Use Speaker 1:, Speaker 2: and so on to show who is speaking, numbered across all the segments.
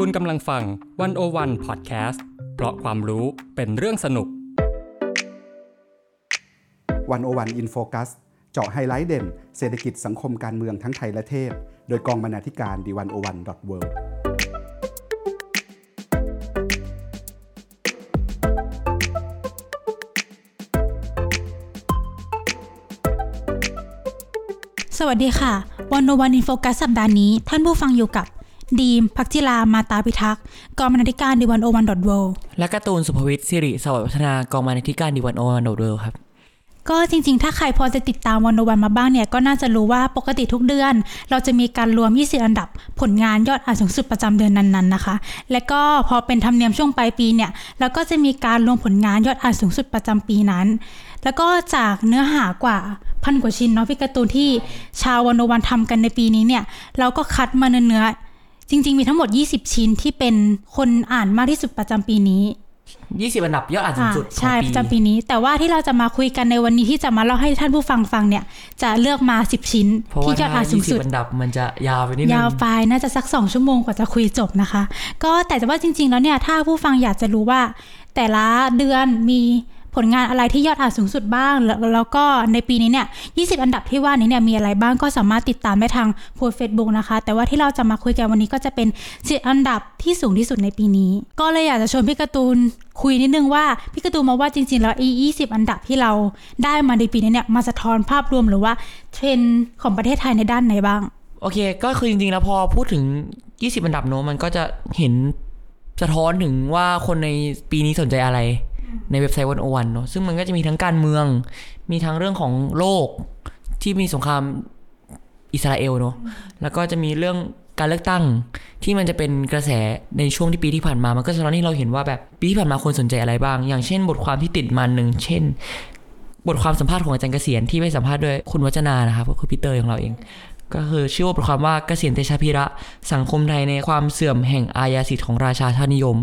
Speaker 1: คุณกำลังฟัง One O One Podcast เพราะความรู้เป็นเรื่องสนุก
Speaker 2: One O One In Focus เจาะไฮไลท์เด่น เศรษฐกิจสังคมการเมืองทั้งไทยและเทศ โดยกองบรรณาธิการ The One O One dot Wor
Speaker 3: สวัสดีค่ะOne O One In Focus สัปดาห์นี้ ท่านผู้ฟังอยู่กับ ดิฉันภัคจิรามาตาพิทักษ์กองบรรณาธิการ The One O One dot World
Speaker 4: และการ์ตูนสุภวิทย์สิริสวัสดิ์วัฒนากองบรรณาธิการ The One O One dot World ครับ
Speaker 3: ก็จริงๆ ถ้าใครพอจะติดตาม One O One มาบ้างเนี่ย ก็น่าจะรู้ว่าปกติทุกเดือน เราจะมีการรวม 20 อันดับผลงานยอดอ่านสูงสุดประจำเดือนนั้นๆนะคะ และก็พอเป็นธรรมเนียมช่วงปลายปีเนี่ย เราก็จะมีการรวมผลงานยอดอ่านสูงสุดประจำปีนั้น แล้วก็จากเนื้อหากว่าพันกว่าชิ้นเนาะพี่การ์ตูนที่ชาววันโนวันทำกันในปีนี้เนี่ย เราก็คัดมาเนื้อๆ จริง ๆ มีทั้งหมด 20 ชิ้นที่เป็นคนอ่านมากที่สุดประจำปีนี้
Speaker 4: 20 อันดับยอดอ่านสูงสุด
Speaker 3: อ่าใช่
Speaker 4: ของ
Speaker 3: ประจำปีนี้ แต่ว่าที่เราจะมาคุยกันในวันนี้ที่จะมาเล่าให้ท่านผู้ฟังฟังเนี่ย จะเลือกมา 10 ชิ้น
Speaker 4: เพราะว่า
Speaker 3: ที่ยอดอ่านสูงสุด
Speaker 4: 20อันดับมันจะยาวไปนิดนึง
Speaker 3: ยาวไปน่าจะสักสองชั่วโมงกว่าจะคุยจบนะคะ ก็แต่ว่าจริง ๆ แล้วเนี่ยถ้าผู้ฟังอยากจะรู้ว่า แต่ละเดือนมี ผลงานอะไรที่ยอดอ่านสูงสุดบ้าง แล้วก็ในปีนี้เนี่ย20 อันดับที่ว่านี้เนี่ยมีอะไรบ้างก็สามารถติดตามได้ทางโพสเฟซบุ๊กนะคะ แต่ว่าที่เราจะมาคุยกันวันนี้ก็จะเป็น10อันดับที่สูงที่สุดในปีนี้ ก็เลยอยากจะชวนพี่การ์ตูนคุยนิดนึงว่าพี่กร์ตูนมองว่าจริงๆ แล้วอี20อันดับที่เราได้มาในปีนี้เนี่ยมาสะท้อนภาพรวมหรือว่าเทรนด์ของประเทศไทยในด้านไหนบ้าง
Speaker 4: โอเค ก็คือจริงๆ แล้วพอพูดถึง 20 อันดับเนอะมันก็จะเห็นสะท้อนถึงว่าคนในปีนี้สนใจอะไร ในเว็บไซต์วันโอวันเนอะซึ่งมันก็จะมีทั้งการเมือง มีทั้งเรื่องของโลกที่มีสงครามอิสราเอลเนอะแล้วก็จะมีเรื่องการเลือกตั้งที่มันจะเป็นกระแสในช่วงที่ปีที่ผ่านมา มันก็สะท้อนให้เราเห็นว่าแบบปีที่ผ่านมาคนสนใจอะไรบ้าง อย่างเช่น บทความที่ติดมาหนึ่ง เช่น บทความสัมภาษณ์ของอาจารย์เกษียณที่ไปสัมภาษณ์ด้วยคุณวัจนานะครับก็คือพี่เตยของเราเอง ก็คือชื่อว่าบทความว่าเกษียร เตชะพีระ สังคมไทยในความเสื่อมแห่งอาญาสิทธิ์ของราชาชาตินิยม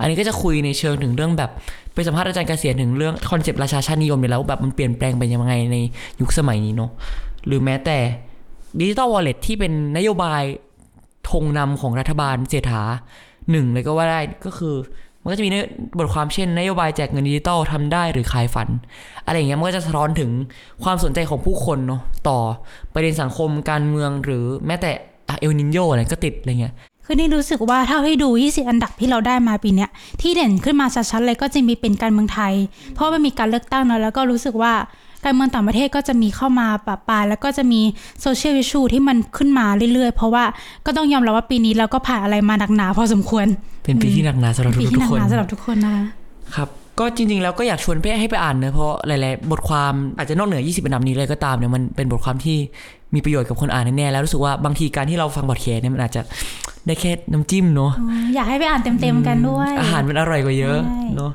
Speaker 4: อันนี้ก็จะคุยในเชิงถึงเรื่องแบบ ไปสัมภาษณ์อาจารย์เกษียรถึงเรื่อง concept ราชาชาตินิยมเนี่ยแล้วแบบมันเปลี่ยนแปลงไปยังไงในยุคสมัยนี้เนาะหรือแม้แต่ digital wallet ที่เป็นนโยบายธงนำของรัฐบาลเศรษฐาหนึ่งเลยก็ว่าได้ก็คือมันก็จะมีบทความเช่นนโยบายแจกเงินดิจิตอลทำได้หรือขายฝัน อะไรอย่างเงี้ยมันก็จะสะท้อนถึงความสนใจของผู้คนเนาะต่อประเด็นสังคมการเมืองหรือแม้แต่เอลนินโยอะไรก็ติดอะไรเงี้ย
Speaker 3: คือนี่รู้สึกว่าเท่าที่ดู 20 อันดับที่เราได้มาปีเนี้ยที่เด่นขึ้นมาชัดๆเลยก็จะมีเป็นการเมืองไทย เพราะว่ามันมีการเลือกตั้งเนอะแล้วก็รู้สึกว่าการเมืองต่างประเทศก็จะมีเข้ามาปะปายแล้วก็จะมีโซเชียลวิชูที่มันขึ้นมาเรื่อยๆ เพราะว่าก็ต้องยอมรับว่าปีนี้เราก็ผ่านอะไรมาหนักหนาพอสมควร
Speaker 4: เป็นปีที่หนักหนาสำหรับ
Speaker 3: ปี
Speaker 4: ทุ
Speaker 3: ที่
Speaker 4: ก
Speaker 3: หนั
Speaker 4: ๆคน
Speaker 3: หนาสำหรับทุกคนนะคะ
Speaker 4: ครับก็จริงๆ แล้วก็อยากชวนเป้ให้ไปอ่านเนอะเพราะหลายๆ บทความอาจจะนอกเหนือ 20 อันดับนี้เลยก็ตามเนี่ยมันเป็นบทความที่มีประโยชน์กับคนอ่านแน่ๆแล้วรู้สึกว่าบางทีการที่เราฟังบทเขียนเนี่ยมันอาจจะ ได้แค่น้ำจิ้มเนาะ
Speaker 3: อืมอยากให้ไปอ่านเต็มๆกันด้วย
Speaker 4: อาหารมันอร่อยกว่าเยอะ
Speaker 3: ใช่
Speaker 4: เนาะ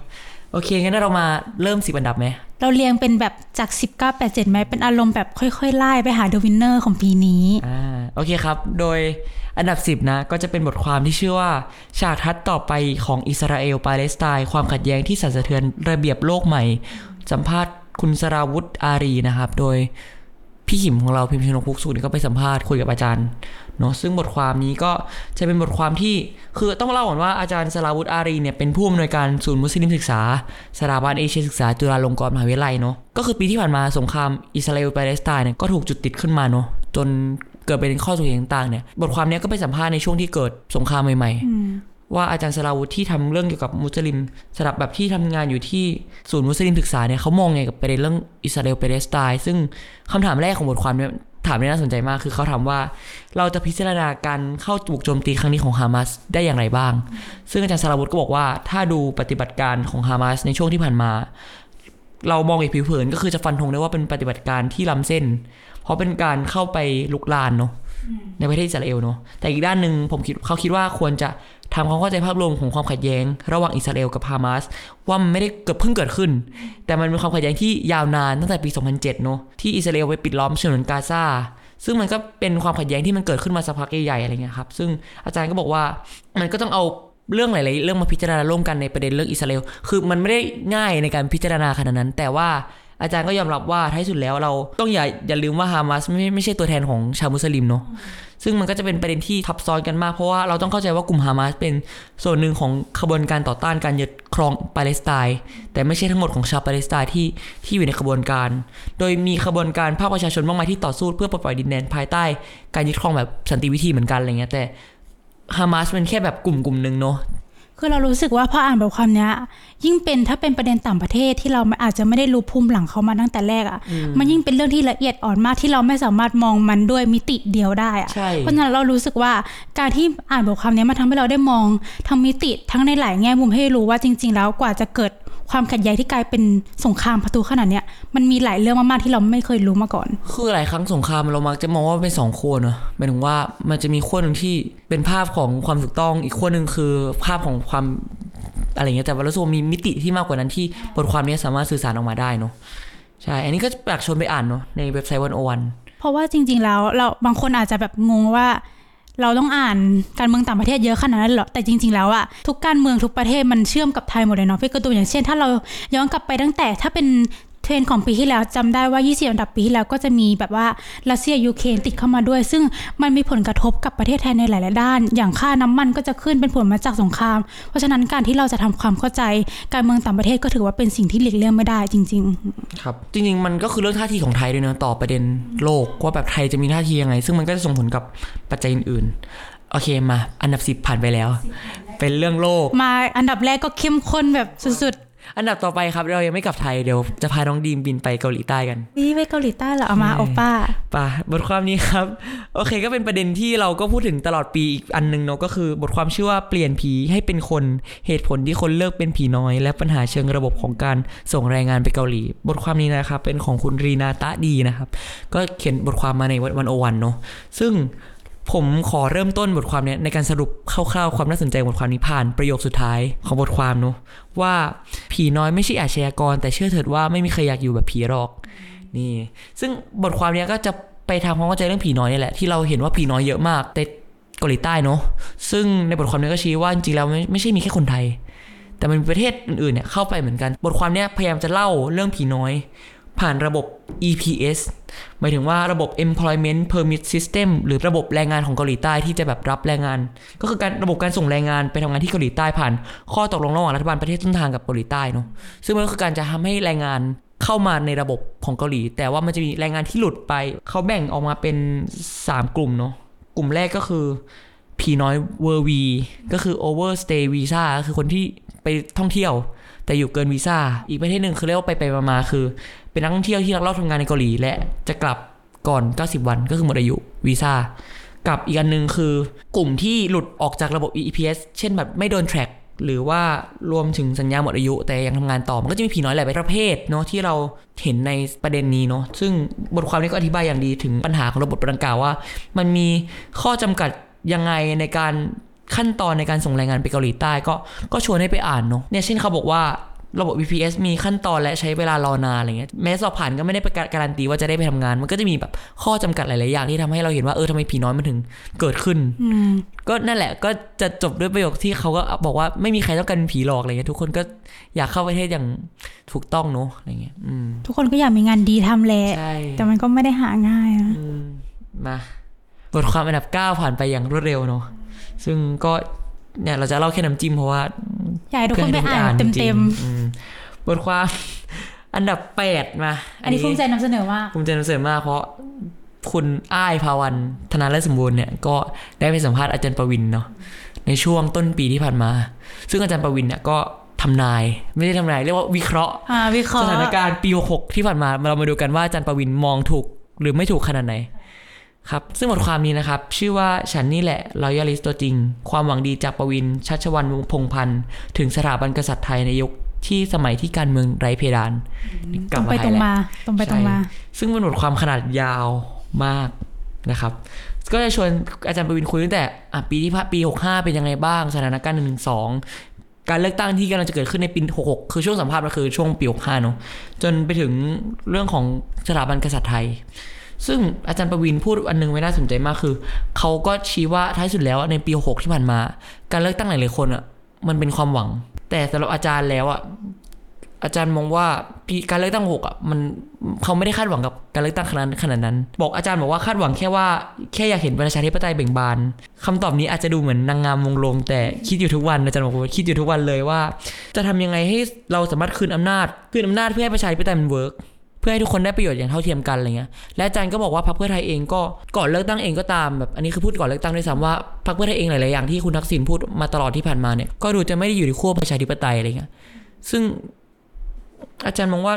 Speaker 4: โอเคงั้นเรามาเริ่มสิบอันดับไหม
Speaker 3: เราเรียงเป็นแบบจาก 10 9 8 7ไหมเป็นอารมณ์แบบค่อยๆไล่ไปหา the winner ของปีนี้
Speaker 4: อ่าโอเคครับ โดยอันดับ 10 นะ ก็จะเป็นบทความที่ชื่อว่า ฉากทัดต่อไปของอิสราเอลปาเลสไตน์ความขัดแย้งที่สั่นสะเทือนระเบียบโลกใหม่ สัมภาษณ์คุณสราวุธอารีนะครับ โดยพี่หิมของเราพิมพ์ชนกพุกสุขเนี่ยก็ไปสัมภาษณ์คุยกับอาจารย์ เนาะซึ่งบทความนี้ก็จะเป็นบทความที่คือต้องเล่าก่อนว่าอาจารย์สราวุธอารีเนี่ยเป็นผู้อำนวยการศูนย์มุสลิมศึกษาสถาบันเอเชียศึกษาจุฬาลงกรณ์มหาวิทยาลัยเนาะก็คือปีที่ผ่านมาสงครามอิสราเอลปาเลสไตน์เนี่ยก็ถูกจุดติดขึ้นมาเนาะจนเกิดเป็นข้อถกเถียงต่างๆเนี่ยบทความเนี้ยก็ไปสัมภาษณ์ในช่วงที่เกิดสงครามใหม่ๆ ว่าอาจารย์สราวุธที่ทำเรื่องเกี่ยวกับมุสลิมสำหรับแบบที่ทำงานอยู่ที่ศูนย์มุสลิมศึกษาเนี่ยเขามองไงกับประเด็นเรื่องอิสราเอลปาเลสไตน์ซึ่งคำถามแรกของบทความเนี่ย ถามนี่น่าสนใจมากคือเขาถามว่าเราจะพิจารณาการเข้าบุกโจมตีครั้งนี้ของฮามาสได้อย่างไรบ้าง ซึ่งอาจารย์สารวุฒิก็บอกว่าถ้าดูปฏิบัติการของฮามาสในช่วงที่ผ่านมา เรามองอีกผิวเผินก็คือจะฟันธงได้ว่าเป็นปฏิบัติการที่ล้ำเส้น เพราะเป็นการเข้าไปลุกลานเนาะ ในประเทศอิสราเอลเนาะแต่อีกด้านหนึ่งผมคิดเขาคิดว่าควรจะทำความเข้าใจภาพรวมของความขัดแย้ง ระหว่างอิสราเอลกับฮามาสว่ามันไม่ได้เกิดเพิ่งเกิดขึ้น แต่มันเป็นความขัดแย้งที่ยาวนานตั้งแต่ปี 2007 เนาะที่อิสราเอลไปปิดล้อมฉนวนกาซาซึ่งมันก็เป็นความขัดแย้งที่มันเกิดขึ้นมาสักพักใหญ่ๆอะไรเงี้ยครับซึ่งอาจารย์ก็บอกว่ามันก็ต้องเอาเรื่องหลายๆเรื่องมาพิจารณาร่วมกันในประเด็นเรื่องอิสราเอลคือมันไม่ได้ง่ายในการพิจารณาขนาดนั้น แต่ว่า อาจารย์ก็ยอมรับว่าท้ายสุดแล้วเราต้องอย่าอย่าลืมว่าฮามาสไม่ไม่ใช่ตัวแทนของชาวมุสลิมเนาะซึ่งมันก็จะเป็นประเด็นที่ทับซ้อนกันมาก เพราะว่าเราต้องเข้าใจว่ากลุ่มฮามาสเป็นส่วนหนึ่งของขบวนการต่อต้านการยึดครองปาเลสไตน์แต่ไม่ใช่ทั้งหมดของชาวปาเลสไตน์ที่ที่อยู่ในขบวนการ โดยมีขบวนการภาคประชาชนมากมายที่ต่อสู้เพื่อปลดปล่อยดินแดนภายใต้ การยึดครองแบบสันติวิธีเหมือนกันอะไรเงี้ยแต่ฮามาสเป็นแค่แบบกลุ่มกลุ่มหนึ่งเนาะ
Speaker 3: คือเรารู้สึกว่าพออ่านบทความเนี้ย ยิ่งเป็นถ้าเป็นประเด็นต่างประเทศที่เราอาจจะไม่ได้รู้ภูมิหลังเขามาตั้งแต่แรกอะ่ะ มันยิ่งเป็นเรื่องที่ละเอียดอ่อนมากที่เราไม่สามารถมองมันด้วยมิติเดียวได้อะ
Speaker 4: ใช่
Speaker 3: เพราะฉะนั้นเรารู้สึกว่าการที่อ่านบทความเนี้ยมาทำให้เราได้มองทั้งมิติทั้งในหลายแง่มุมให้รู้ว่าจริง ๆ แล้วกว่าจะเกิด ความขัดแย้งที่กลายเป็นสงครามประตูขนาดเนี้ยมันมีหลายเรื่องมากๆที่เราไม่เคยรู้มาก่อน
Speaker 4: คือหลายครั้งสงครามเรามักจะมองว่าเป็นสองขั้วเนอะหมายถึงว่ามันจะมีขั้วหนึ่งที่เป็นภาพของความถูกต้อง อีกขั้วหนึ่งคือภาพของความอะไรเงี้ยแต่ว่าเราสึกว่ามีมิติที่มากกว่านั้นที่บทความนี้สามารถสื่อสารออกมาได้เนอะใช่ อันนี้ก็อยากชวนไปอ่านเนอะในเว็บไซต์วันโอวัน
Speaker 3: เพราะว่าจริง ๆ แล้วเราบางคนอาจจะแบบงงว่า เราต้องอ่านการเมืองต่างประเทศเยอะขนาดนั้นเหรอ แต่จริง ๆ แล้วอะทุกการเมืองทุกประเทศมันเชื่อมกับไทยหมดเลยเนาะพี่กระตูนอย่างเช่น ถ้าเราย้อนกลับไปตั้งแต่ถ้าเป็น ทรนด์ของปีที่แล้วจำได้ว่า 20 อันดับปีที่แล้วก็จะมีแบบว่ารัสเซียยูเครนติดเข้ามาด้วย ซึ่งมันมีผลกระทบกับประเทศไทยในหลาย ๆ ด้าน อย่างค่าน้ำมันก็จะขึ้นเป็นผลมาจากสงคราม เพราะฉะนั้นการที่เราจะทำความเข้าใจการเมืองต่างประเทศก็ถือว่าเป็นสิ่งที่หลีกเลี่ยงไม่ได้จริง ๆ
Speaker 4: ครับ จริง ๆ มันก็คือเรื่องท่าทีของไทยด้วยเนอะต่อประเด็นโลกว่าแบบไทยจะมีท่าทียังไง ซึ่งมันก็จะส่งผลกับปัจจัยอื่นๆโอเคมา อันดับสิบผ่านไปแล้ว เป็นเรื่องโลก
Speaker 3: มาอันดับแรกก็เข้มข้นแบบสุด
Speaker 4: อันดับต่อไปครับเรายังไม่กลับไทยเดี๋ยวจะพาน้องดีมบินไปเกาหลีใต้กัน
Speaker 3: ๆนี่ไปเกาหลีใต้เหรอเอามาโอป้า
Speaker 4: ป่ะบทความนี้ครับ โอเคก็เป็นประเด็นที่เราก็พูดถึงตลอดปีอีกอันหนึงเนาะก็คือบทความชื่อว่าเปลี่ยนผีให้เป็นคนเหตุผลที่คนเลิกเป็นผีน้อย และปัญหาเชิงระบบของการส่งแรงงานไปเกาหลี บทความนี้นะครับเป็นของคุณรีนาตะดีนะครับ ก็เขียนบทความมาในวันโอวันเนาะซึ่ง ผมขอเริ่มต้นบทความเนี้ยในการสรุปคร่าวๆความน่าสนใจของบทความนี้ผ่านประโยคสุดท้ายของบทความเนาะว่าผีน้อยไม่ใช่อาชญากร แต่เชื่อเถิดว่าไม่มีใครอยากอยู่แบบผีหรอก นี่ ซึ่งบทความเนี้ยก็จะไปทำความเข้าใจเรื่องผีน้อยนี่แหละที่เราเห็นว่าผีน้อยเยอะมากในเกาหลีใต้เนาะซึ่งในบทความนี้ก็ชี้ว่าจริงๆแล้วไม่ไม่ใช่มีแค่คนไทย แต่มันมีประเทศอื่นๆเนี่ยเข้าไปเหมือนกัน บทความเนี้ยพยายามจะเล่าเรื่องผีน้อย ผ่านระบบ EPS หมายถึงว่าระบบ Employment Permit System หรือระบบแรงงานของเกาหลีใต้ที่จะแบบรับแรงงาน ก็คือการระบบการส่งแรงงานไปทำงานที่เกาหลีใต้ผ่านข้อตกลงระหว่างรัฐบาลประเทศต้นทางกับเกาหลีใต้เนาะซึ่งมันก็คือการจะทำให้แรงงานเข้ามาในระบบของเกาหลี แต่ว่ามันจะมีแรงงานที่หลุดไป เขาแบ่งออกมาเป็น 3 กลุ่มเนาะกลุ่มแรกก็คือผีน้อยเวอร์วีก็คือ overstay visa คือคนที่ไปท่องเที่ยว แต่อยู่เกินวีซ่า อีกประเทศหนึ่งคือเรียกว่าไปไปมาๆคือ เป็นนักท่องเที่ยวที่ลักลอบทำงานในเกาหลี และจะกลับก่อน 90 วันก็คือหมดอายุวีซ่ากับอีกอันหนึ่งคือกลุ่มที่หลุดออกจากระบบ EPS เช่นแบบไม่โดนแทร็กหรือว่ารวมถึงสัญญาหมดอายุ แต่ยังทำงานต่อ มันก็จะมีผีน้อยหลายประเภทเนาะที่เราเห็นในประเด็นนี้เนาะซึ่งบทความนี้ก็อธิบายอย่างดีถึงปัญหาของระบบดังกล่าวว่า มันมีข้อจำกัดยังไงในการ ขั้นตอนในการส่งแรงงานไปเกาหลีใต้ก็ก็ชวนให้ไปอ่านเนาะเนี่ยเช่นเขาบอกว่าระบบ VPS มีขั้นตอนและใช้เวลารอนานอะไรเงี้ยแม้สอบผ่านก็ไม่ได้ประกาศการันตีว่าจะได้ไปทำงาน มันก็จะมีแบบข้อจำกัดหลาย ๆ อย่างที่ทำให้เราเห็นว่าเออทำไมผีน้อยมันถึงเกิดขึ้น
Speaker 3: อืม
Speaker 4: ก็นั่นแหละก็จะจบด้วยประโยคที่เขาก็บอกว่าไม่มีใครต้องการเป็นผีหลอกอะไรเงี้ยทุกคนก็อยากเข้าประเทศอย่างถูกต้องเนอะอะไรเงี้ยอืม
Speaker 3: ทุกคนก็อยากมีงานดีทำแหละ
Speaker 4: ใช่
Speaker 3: แต่มันก็ไม่ได้หาง่ายนะ
Speaker 4: อืมมาบทความอันดับ 9 ผ่านไปอย่างรวดเร็วเนอะ ซึ่งก็เนี่ยเราจะเล่าแค่น้ำจิ้มเพราะว่า
Speaker 3: อยากให้ทุกคนไปอ่าน
Speaker 4: จริง
Speaker 3: เต็ม
Speaker 4: ๆอืมบทความอันดับ8มา
Speaker 3: ๆอันนี้ภูมิใจนำเสนอว่า
Speaker 4: ภูมิใจนำเสนอมากเพราะคุณอ้ายภาวันธนาและสมบูรณ์เนี่ยก็ได้ไปสัมภาษณ์อาจารย์ประวินเนาะในช่วงต้นปีที่ผ่านมา ซึ่งอาจารย์ประวินเนี่ยก็ทำนาย ไม่ได้ทำนาย เรียกว่าวิเคราะห์
Speaker 3: อ่าวิเคราะ
Speaker 4: ส
Speaker 3: ห์
Speaker 4: ถานการณ์ปี66ที่ผ่านมาเรามาดูกันว่าอาจารย์ประวินมองถูกหรือไม่ถูกขนาดไหน ครับ ซึ่งบทความนี้นะครับ ชื่อว่าฉันนี่แหละรอยัลิสตัวจริง ความหวังดีจากประวินชัชวันพงษ์พันธ์ถึงสถาบันกษัตริย์ไทยในยุคที่สมัยที่การเมืองไร้เพดาน
Speaker 3: ตรงไปตรงมาตรงไปตรงมา
Speaker 4: ใช่ซึ่งเป็นบทความขนาดยาวมากนะครับ ก็จะชวนอาจารย์ประวินคุยตั้งแต่อะปีที่ผ่านปี65เป็นยังไงบ้าง สถานการณ์1นึการเลือกตั้งที่กำลังจะเกิดขึ้นในปี 66 คือช่วงสัมภาษณ์มันคือช่วงปี 65 เนอะจนไปถึงเรื่องของสถาบันกษัตริย์ไทย ซึ่งอาจารย์ประวินพูดอันนึงไว้น่าสนใจมากคือ เขาก็ชี้ว่าท้ายสุดแล้วในปี6ที่ผ่านมา การเลือกตั้งหลายๆคนอะมันเป็นความหวัง แต่สำหรับอาจารย์แล้วอะอาจารย์มองว่าการเลือกตั้งหกอะมันเขาไม่ได้คาดหวังกับการเลือกตั้งขนาดขนาดนั้น บอกอาจารย์บอกว่าคาดหวังแค่ว่าแค่อยากเห็นประชาธิปไตยเบ่งบานคำตอบนี้อาจจะดูเหมือนนางงามมงลงแต่คิดอยู่ทุกวันอาจารย์บอกว่าคิดอยู่ทุกวันเลยว่า จะทำยังไงให้เราสามารถคืนอำนาจคืนอำนาจเพื่อให้ประชาธิปไตยมันเวิร์ก เพื่อให้ทุกคนได้ประโยชน์อย่างเท่าเทียมกันอะไรเงี้ย และอาจารย์ก็บอกว่าพรรคเพื่อไทยเองก็ก่อนเลือกตั้งเองก็ตามแบบอันนี้คือพูดก่อนเลือกตั้งด้วยซ้ำว่าพรรคเพื่อไทยเองหลายๆอย่างที่คุณทักษิณพูดมาตลอดที่ผ่านมาเนี่ยก็ดูจะไม่ได้อยู่ในขั้วประชาธิปไตยอะไรเงี้ย ซึ่งอาจารย์มองว่า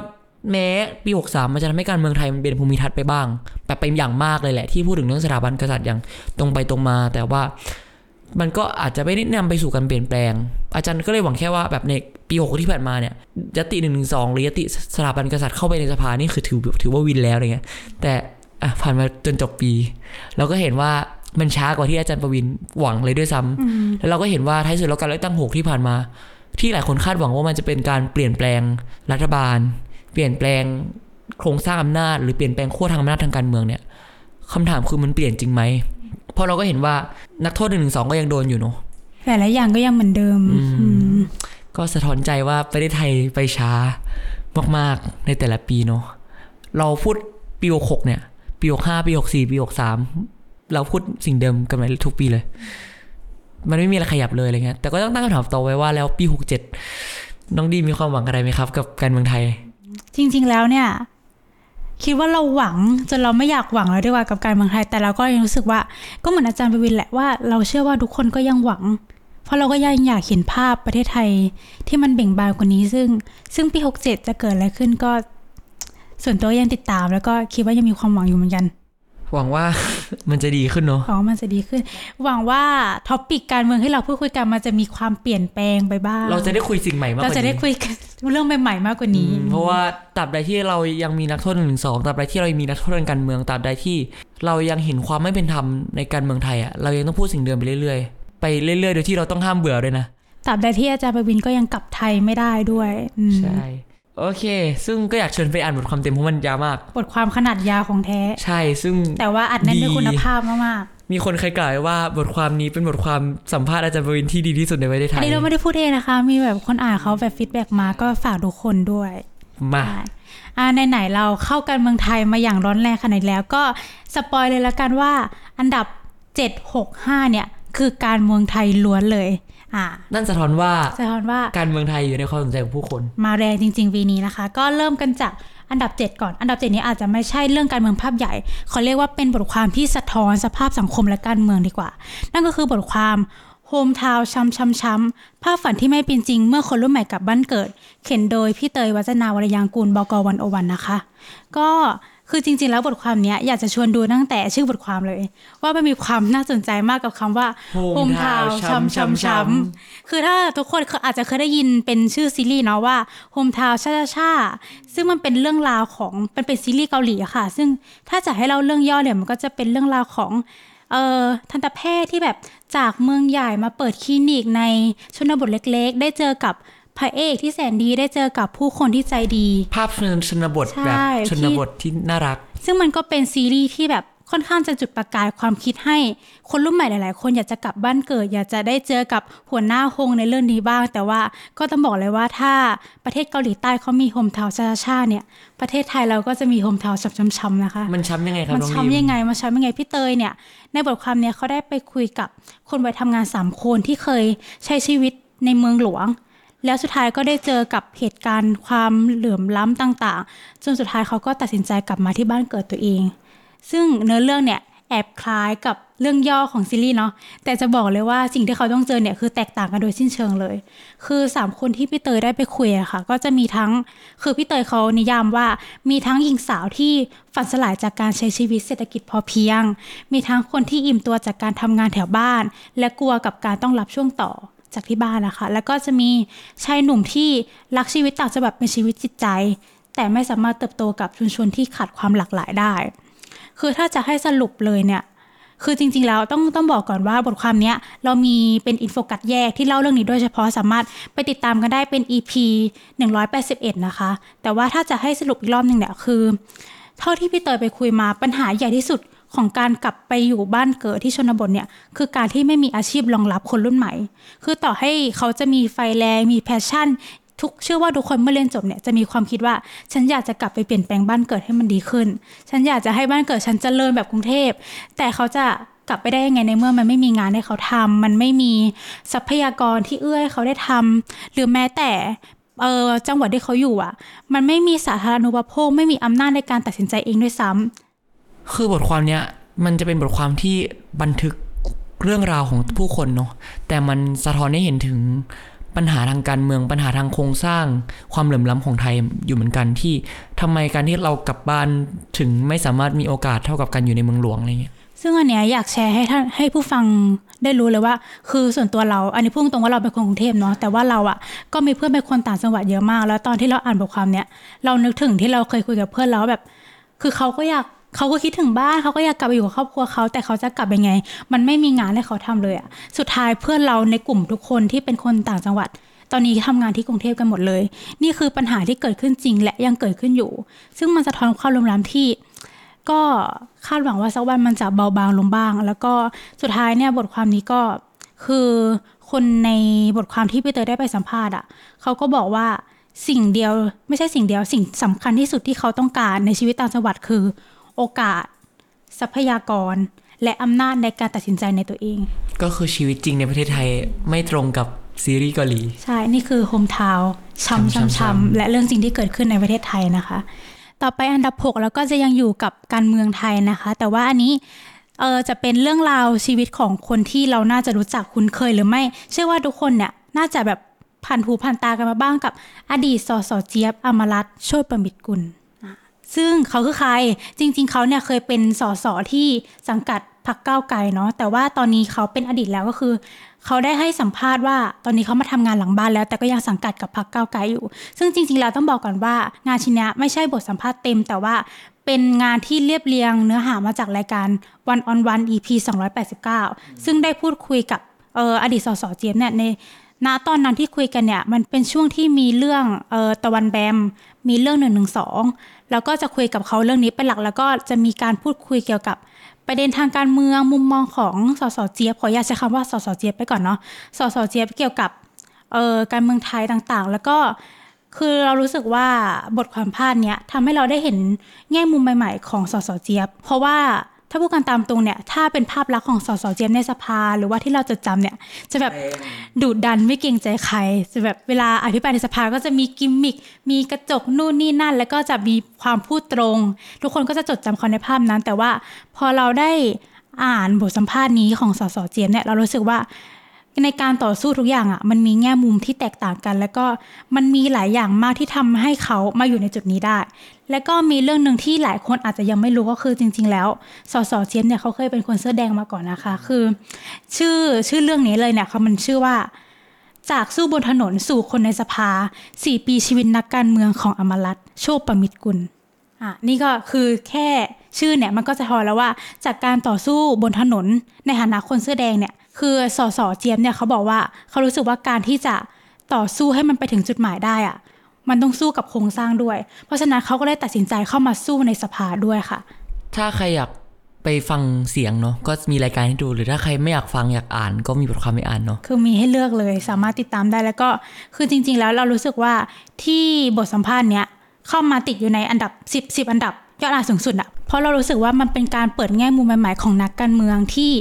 Speaker 4: แม้ปี 63 มันจะทำให้การเมืองไทยมันเปลี่ยนภูมิทัศน์ไปบ้าง แบบไปอย่างมากเลยแหละที่พูดถึงเรื่องสถาบันกษัตริย์อย่างตรงไปตรงมา แต่ว่า มันก็อาจจะไม่ได้นำไปสู่การเปลี่ยนแปลง อาจารย์ก็เลยหวังแค่ว่าแบบในปี6ที่ผ่านมาเนี่ยยติ1นึหรือยติสถาบันกษัตริย์เข้าไปในสภานี่คือถือถือว่าวินแล้วอะไรเงี้ย แต่อะผ่านมาจนจบปี เราก็เห็นว่ามันช้ากว่าที่อาจารย์ประวินหวังเลยด้วยซ้ำแล้วเราก็เห็นว่าท้ายสุดแล้วการเลือกตั้ง6ที่ผ่านมา ที่หลายคนคาดหวังว่ามันจะเป็นการเปลี่ยนแปลงรัฐบาล เปลี่ยนแปลงโครงสร้างอำนาจ หรือเปลี่ยนแปลงขั้วทางอำนาจทางการเมืองเนี่ยคำถามคือมันเปลี่ยนจริงไหม เพราะเราก็เห็นว่านักโทษหนึ่งหนึ่งสองก็ยังโดนอยู่เนาะ
Speaker 3: หลายๆอย่างก็ยังเหมือนเดิม
Speaker 4: อืม
Speaker 3: อืม
Speaker 4: ก็สะท้อนใจว่าประเทศไทยไปช้ามากๆในแต่ละปีเนาะเราพูดปีหกเนี่ย ปีหกห้าปีหกสี่ปีหกสามเราพูดสิ่งเดิมกันมาทุกปีเลย มันไม่มีอะไรขยับเลยอะไรเงี้ยแต่ก็ต้องตั้งคำถามต่อไว้ว่าแล้วปีหกเจ็ดน้องดีมีความหวังอะไรไหมครับ กับการเมืองไทย
Speaker 3: จริง ๆ แล้วเนี่ย คิดว่าเราหวังจนเราไม่อยากหวังแล้วดีกว่ากับการเมืองไทย แต่เราก็ยังรู้สึกว่า ก็เหมือนอาจารย์ปวินแหละว่าเราเชื่อว่าทุกคนก็ยังหวัง เพราะเราก็ยังอยากเห็นภาพประเทศไทยที่มันเบ่งบานกว่านี้ซึ่ง ซึ่งปี 67 จะเกิดอะไรขึ้นก็ ส่วนตัวยังติดตาม แล้วก็คิดว่ายังมีความหวังอยู่เหมือนกัน
Speaker 4: หวังว่ามันจะดีขึ้นเนาะ
Speaker 3: หวังว่ามันจะดีขึ้น หวังว่าท็อปิกการเมืองที่เราพูดคุยกันมันจะมีความเปลี่ยนแปลงไปบ้าง
Speaker 4: เราจะได้คุยสิ่งใหม่มากก
Speaker 3: เรา
Speaker 4: ว่า
Speaker 3: จะได้
Speaker 4: นี้
Speaker 3: คุยกันเรื่องใหม่ๆมากกว่านี้
Speaker 4: อืมเพราะว่าตราบใดที่เรายังมีนักโทษหนึ่งสองตราบใดที่เรายังมีนักโทษทางการเมืองตราบใดที่ เรายังเห็นความไม่เป็นธรรมในการเมืองไทยอะเรายังต้องพูดสิ่งเดิมไปเรื่อยๆ ไปเรื่อยๆ โดยที่เราต้องห้ามเบื่อด้วยนะ
Speaker 3: ตราบใดที่อาจารย์ประวินก็ยังกลับไทยไม่ได้ด้วยอืม
Speaker 4: ใช่ โอเค ซึ่งก็อยากเชิญไปอ่านบทความเต็มเพราะมันยาวมาก
Speaker 3: บทความขนาดยาวของแท้
Speaker 4: ใช่ ซึ่ง
Speaker 3: แต่ว่าอัดแน่นด้วย
Speaker 4: ดี
Speaker 3: คุณภาพมาก
Speaker 4: มีคนเคยกล่าวไว้ว่าบทความนี้เป็นบทความสัมภาษณ์อาจารย์ประวินที่ดีที่สุดในประเทศไทย
Speaker 3: อันนี้เราไม่ได้พูดเองนะคะ มีแบบคนอ่านเขาแบบ feedback มา ก็ฝากทุกคนด้วย
Speaker 4: มา
Speaker 3: ใช่อ่าในไหนๆเราเข้ากันเมืองไทยมาอย่างร้อนแรงขนาดนี้แล้วก็สปอยเลยละกันว่า อันดับ765เนี่ยคือการเมืองไทยล้วนเลย อ่า
Speaker 4: นั่นสะท้อนว่า
Speaker 3: สะท้อนว่า
Speaker 4: การเมืองไทยอยู่ในความสนใจของผู้คน
Speaker 3: มาแรงจริงๆวีนี้นะคะ ก็เริ่มกันจากอันดับ 7 ก่อน อันดับ 7 นี้อาจจะไม่ใช่เรื่องการเมืองภาพใหญ่เขาเรียกว่าเป็นบทความที่สะท้อนสภาพสังคมและการเมืองดีกว่า นั่นก็คือบทความโฮมทาวช้ำช้ำช้ำภาพฝันที่ไม่เป็นจริงเมื่อคนรุ่นใหม่กลับบ้านเกิด เขียนโดยพี่เตยวัฒนาวรยางกูลบกวันโอวันนะคะ ก็คือจริง ๆ แล้วบทความเนี้ยอยากจะชวนดูตั้งแต่ชื่อบทความเลย ว่ามันมีความน่าสนใจมากกับคำว่า
Speaker 4: Hometown
Speaker 3: ช้ำช้ำช้ำคือถ้าทุกคนเคยอาจจะเคยได้ยินเป็นชื่อซีรีส์เนาะว่า Hometown ชาชาชาซึ่งมันเป็นเรื่องราวของเป็นเป็นซีรีส์เกาหลีอะค่ะ ซึ่งถ้าจะให้เล่าเรื่องย่อเนี่ยมันก็จะเป็นเรื่องราวของเอ่อทันตแพทย์ที่แบบจากเมืองใหญ่มาเปิดคลินิกในชนบทเล็ก ๆ ได้เจอกับ พระเอกที่แสนดีได้เจอกับผู้คนที่ใจดี
Speaker 4: ภาพชนบท
Speaker 3: ใช่
Speaker 4: แบบช
Speaker 3: ที่
Speaker 4: นบทที่น่ารัก
Speaker 3: ซึ่งมันก็เป็นซีรีส์ที่แบบค่อนข้างจะจุดประกายความคิดให้ คนรุ่นใหม่หลาย ๆ คนอยากจะกลับบ้านเกิด อยากจะได้เจอกับหัวหน้าฮงในเรื่องนี้บ้าง แต่ว่าก็ต้องบอกเลยว่าถ้าประเทศเกาหลีใต้เขามี Hometown Cha-Cha เนี่ย ประเทศไทยเราก็จะมี Hometown ช้ำๆๆนะคะ
Speaker 4: มันช้ำยังไงครับ
Speaker 3: มัน
Speaker 4: น้อง
Speaker 3: ช้ำ
Speaker 4: ดี
Speaker 3: ยังไงมันช้ำยังไงพี่เตยเนี่ย ในบทความเนี่ยเขาได้ไปคุยกับคนวัยทำงานสามคนที่เคยใช้ชีวิตในเมืองหลวง แล้วสุดท้ายก็ได้เจอกับเหตุการณ์ความเหลื่อมล้ำต่าง ๆ จนสุดท้ายเขาก็ตัดสินใจกลับมาที่บ้านเกิดตัวเอง ซึ่งเนื้อเรื่องเนี่ยแอบคล้ายกับเรื่องย่อของซีรีส์เนาะแต่จะบอกเลยว่าสิ่งที่เขาต้องเจอเนี่ยคือแตกต่างกันโดยสิ้นเชิงเลย คือสามคนที่พี่เตยได้ไปคุยอะค่ะ ก็จะมีทั้งคือพี่เตยเขานิยามว่ามีทั้งหญิงสาวที่ฝันสลายจากการใช้ชีวิตเศรษฐกิจพอเพียง มีทั้งคนที่อิ่มตัวจากการทำงานแถวบ้าน และกลัวกับการต้องรับช่วงต่อ จากที่บ้านนะคะ แล้วก็จะมีชายหนุ่มที่รักชีวิตต่างจังหวัดเป็นชีวิตจิตใจ แต่ไม่สามารถเติบโตกับชุมชนที่ขาดความหลากหลายได้ คือถ้าจะให้สรุปเลยเนี่ยคือจริงๆ แล้วต้องต้องบอกก่อนว่าบทความเนี้ยเรามีเป็นอินโฟกัสแยกที่เล่าเรื่องนี้โดยเฉพาะสามารถไปติดตามกันได้เป็น EP 181 นะคะ แต่ว่าถ้าจะให้สรุปอีกรอบหนึ่งเนี่ยคือ เท่าที่พี่เตยไปคุยมาปัญหาใหญ่ที่สุด ของการกลับไปอยู่บ้านเกิดที่ชนบทเนี่ยคือการที่ไม่มีอาชีพรองรับคนรุ่นใหม่ คือต่อให้เขาจะมีไฟแรงมี passion ทุกเชื่อว่าทุกคนเมื่อเรียนจบเนี่ยจะมีความคิดว่าฉันอยากจะกลับไปเปลี่ยนแปลงบ้านเกิดให้มันดีขึ้น ฉันอยากจะให้บ้านเกิดฉันเจริญแบบกรุงเทพ แต่เขาจะกลับไปได้ยังไงในเมื่อมันไม่มีงานให้เขาทำมันไม่มีทรัพยากรที่เอื้อให้เขาได้ทำหรือแม้แต่เออจังหวัดที่เขาอยู่อะ มันไม่มีสาธารณูปโภคไม่มีอำนาจในการตัดสินใจเองด้วยซ้ำ
Speaker 4: คือบทความเนี้ยมันจะเป็นบทความที่บันทึกเรื่องราวของผู้คนเนาะแต่มันสะท้อนให้เห็นถึงปัญหาทางการเมืองปัญหาทางโครงสร้าง ความเหลื่อมล้ำของไทยอยู่เหมือนกันที่ทำไมการที่เรากลับบ้านถึงไม่สามารถมีโอกาสเท่ากับการอยู่ในเมืองหลวงอะไรเงี้ย
Speaker 3: ซึ่งอันเนี้ยอยากแชร์ให้ท่านให้ผู้ฟังได้รู้เลยว่า คือส่วนตัวเรา อันนี้พูดตรงว่าเราเป็นคนกรุงเทพเนาะแต่ว่าเราอะก็มีเพื่อนเป็นคนต่างจังหวัดเยอะมาก แล้วตอนที่เราอ่านบทความเนี้ยเรานึกถึงที่เราเคยคุยกับเพื่อนแล้วแบบ คือเขาก็อยาก เขาก็คิดถึงบ้านเขาก็อยากกลับไปอยู่กับครอบครัวเขาแต่เขาจะกลับยังไง มันไม่มีงานให้เขาทำเลยอะสุดท้ายเพื่อนเราในกลุ่มทุกคนที่เป็นคนต่างจังหวัด ตอนนี้ทำงานที่กรุงเทพกันหมดเลย นี่คือปัญหาที่เกิดขึ้นจริงและยังเกิดขึ้นอยู่ ซึ่งมันสะท้อนความรุนแรงที่ ก็คาดหวังว่าสักวันมันจะเบาบางลงบ้าง แล้วก็สุดท้ายเนี่ยบทความนี้ก็คือคนในบทความที่พี่เตยได้ไปสัมภาษณ์อะเขาก็บอกว่าสิ่งเดียวไม่ใช่สิ่งเดียวสิ่งสำคัญที่สุดที่เขาต้องการในชีวิตต่างจังหวัดคือ โอกาส ทรัพยากร และอำนาจในการตัดสินใจในตัวเอง
Speaker 4: ก็คือชีวิตจริงในประเทศไทยไม่ตรงกับซีรีส์เกาหลี
Speaker 3: ใช่ นี่คือโฮมทาวช้ำ
Speaker 4: ช้ำๆๆ
Speaker 3: ช้ำๆและเรื่องจริงที่เกิดขึ้นในประเทศไทยนะคะ ต่อไปอันดับ 6 แล้วก็จะยังอยู่กับการเมืองไทยนะคะ แต่ว่าอันนี้เออจะเป็นเรื่องราวชีวิตของคนที่เราน่าจะรู้จักคุ้นเคยหรือไม่ เชื่อว่าทุกคนเนี่ยน่าจะแบบผ่านหูผ่านตากันมาบ้างกับ อดีตสสเจี๊ยบอมรัตน์โชติประมิตรกุล ซึ่งเขาคือใครจริง ๆ เขาเนี่ยเคยเป็นสสที่สังกัดพรรคก้าวไกลเนาะแต่ว่าตอนนี้เขาเป็นอดีตแล้วก็คือ เขาได้ให้สัมภาษณ์ว่าตอนนี้เขามาทำงานหลังบ้านแล้ว แต่ก็ยังสังกัดกับพรรคก้าวไกลอยู่ ซึ่งจริง ๆ แล้วต้องบอกก่อนว่างานชิ้นนี้ไม่ใช่บทสัมภาษณ์เต็ม แต่ว่าเป็นงานที่เรียบเรียงเนื้อหามาจากรายการ One on One EP 289 ซึ่งได้พูดคุยกับอออดีตสสเจี๊ยบเนี่ยในณตอนนั้นที่คุยกันเนี่ยมันเป็นช่วงที่มีเรื่องออตะวันแบม มีเรื่องหนึ่งหนึ่งสองแล้วก็จะคุยกับเขาเรื่องนี้เป็นหลัก แล้วก็จะมีการพูดคุยเกี่ยวกับประเด็นทางการเมืองมุมมองของสสเจี๊ยบขออนุญาตใช้คำว่าสสเจี๊ยบไปก่อนเนาะสสเจี๊ยบเกี่ยวกับเอ่อการเมืองไทยต่างๆ แล้วก็คือเรารู้สึกว่าบทความพาดเนี้ยทำให้เราได้เห็นแง่มุมใหม่ ๆ ของสสเจี๊ยบ เพราะว่า ถ้าพูดกันตามตรงเนี่ย ถ้าเป็นภาพลักษณ์ของสสเจี๊ยบในสภา หรือว่าที่เราจดจำเนี่ย จะแบบดุดันไม่เกรงใจใคร จะแบบเวลาอภิปรายในสภาก็จะมีกิมมิค มีกระจกนู่นนี่นั่น แล้วก็จะมีความพูดตรง ทุกคนก็จะจดจำเขาในภาพนั้น แต่ว่าพอเราได้อ่านบทสัมภาษณ์นี้ของสสเจียมเนี่ย เรารู้สึกว่า ในการต่อสู้ทุกอย่างอะมันมีแง่มุมที่แตกต่างกัน แล้วก็มันมีหลายอย่างมากที่ทำให้เขามาอยู่ในจุดนี้ได้ แล้วก็มีเรื่องหนึ่งที่หลายคนอาจจะยังไม่รู้ก็คือจริง ๆ แล้วสสเจียมเนี่ยเขาเคยเป็นคนเสื้อแดงมาก่อนนะคะ คือ ชื่อชื่อเรื่องนี้เลยเนี่ยเขามันชื่อว่า จากสู้บนถนนสู่คนในสภา4ปีชีวิตนักการเมืองของอมรัตโชคประมิตรกุลอะนี่ก็คือแค่ชื่อเนี่ยมันก็จะพอแล้วว่า จากการต่อสู้บนถนนในฐานะคนเสื้อแดงเนี่ย คือสสเจี๊ยบเนี่ยเขาบอกว่าเขารู้สึกว่าการที่จะต่อสู้ให้มันไปถึงจุดหมายได้อะมันต้องสู้กับโครงสร้างด้วย เพราะฉะนั้นเขาก็ได้ตัดสินใจเข้ามาสู้ในสภาด้วยค่ะ
Speaker 4: ถ้าใครอยากไปฟังเสียงเนาะก็มีรายการให้ดูหรือถ้าใครไม่อยากฟังอยากอ่าน ก็มีบทความให้อ่านเนาะ
Speaker 3: คือมีให้เลือกเลยสามารถติดตามได้แล้วก็คือจริง ๆ แล้วเรารู้สึกว่าที่บทสัมภาษณ์เนี้ยเข้ามาติดอยู่ในอันดับ 10 10 อันดับยอดอ่านสูงสุดอะเพ ราะเรารู้สึกว่ามันเป็นการเปิดแง่มุมใหม่ๆของนักการเมืองที่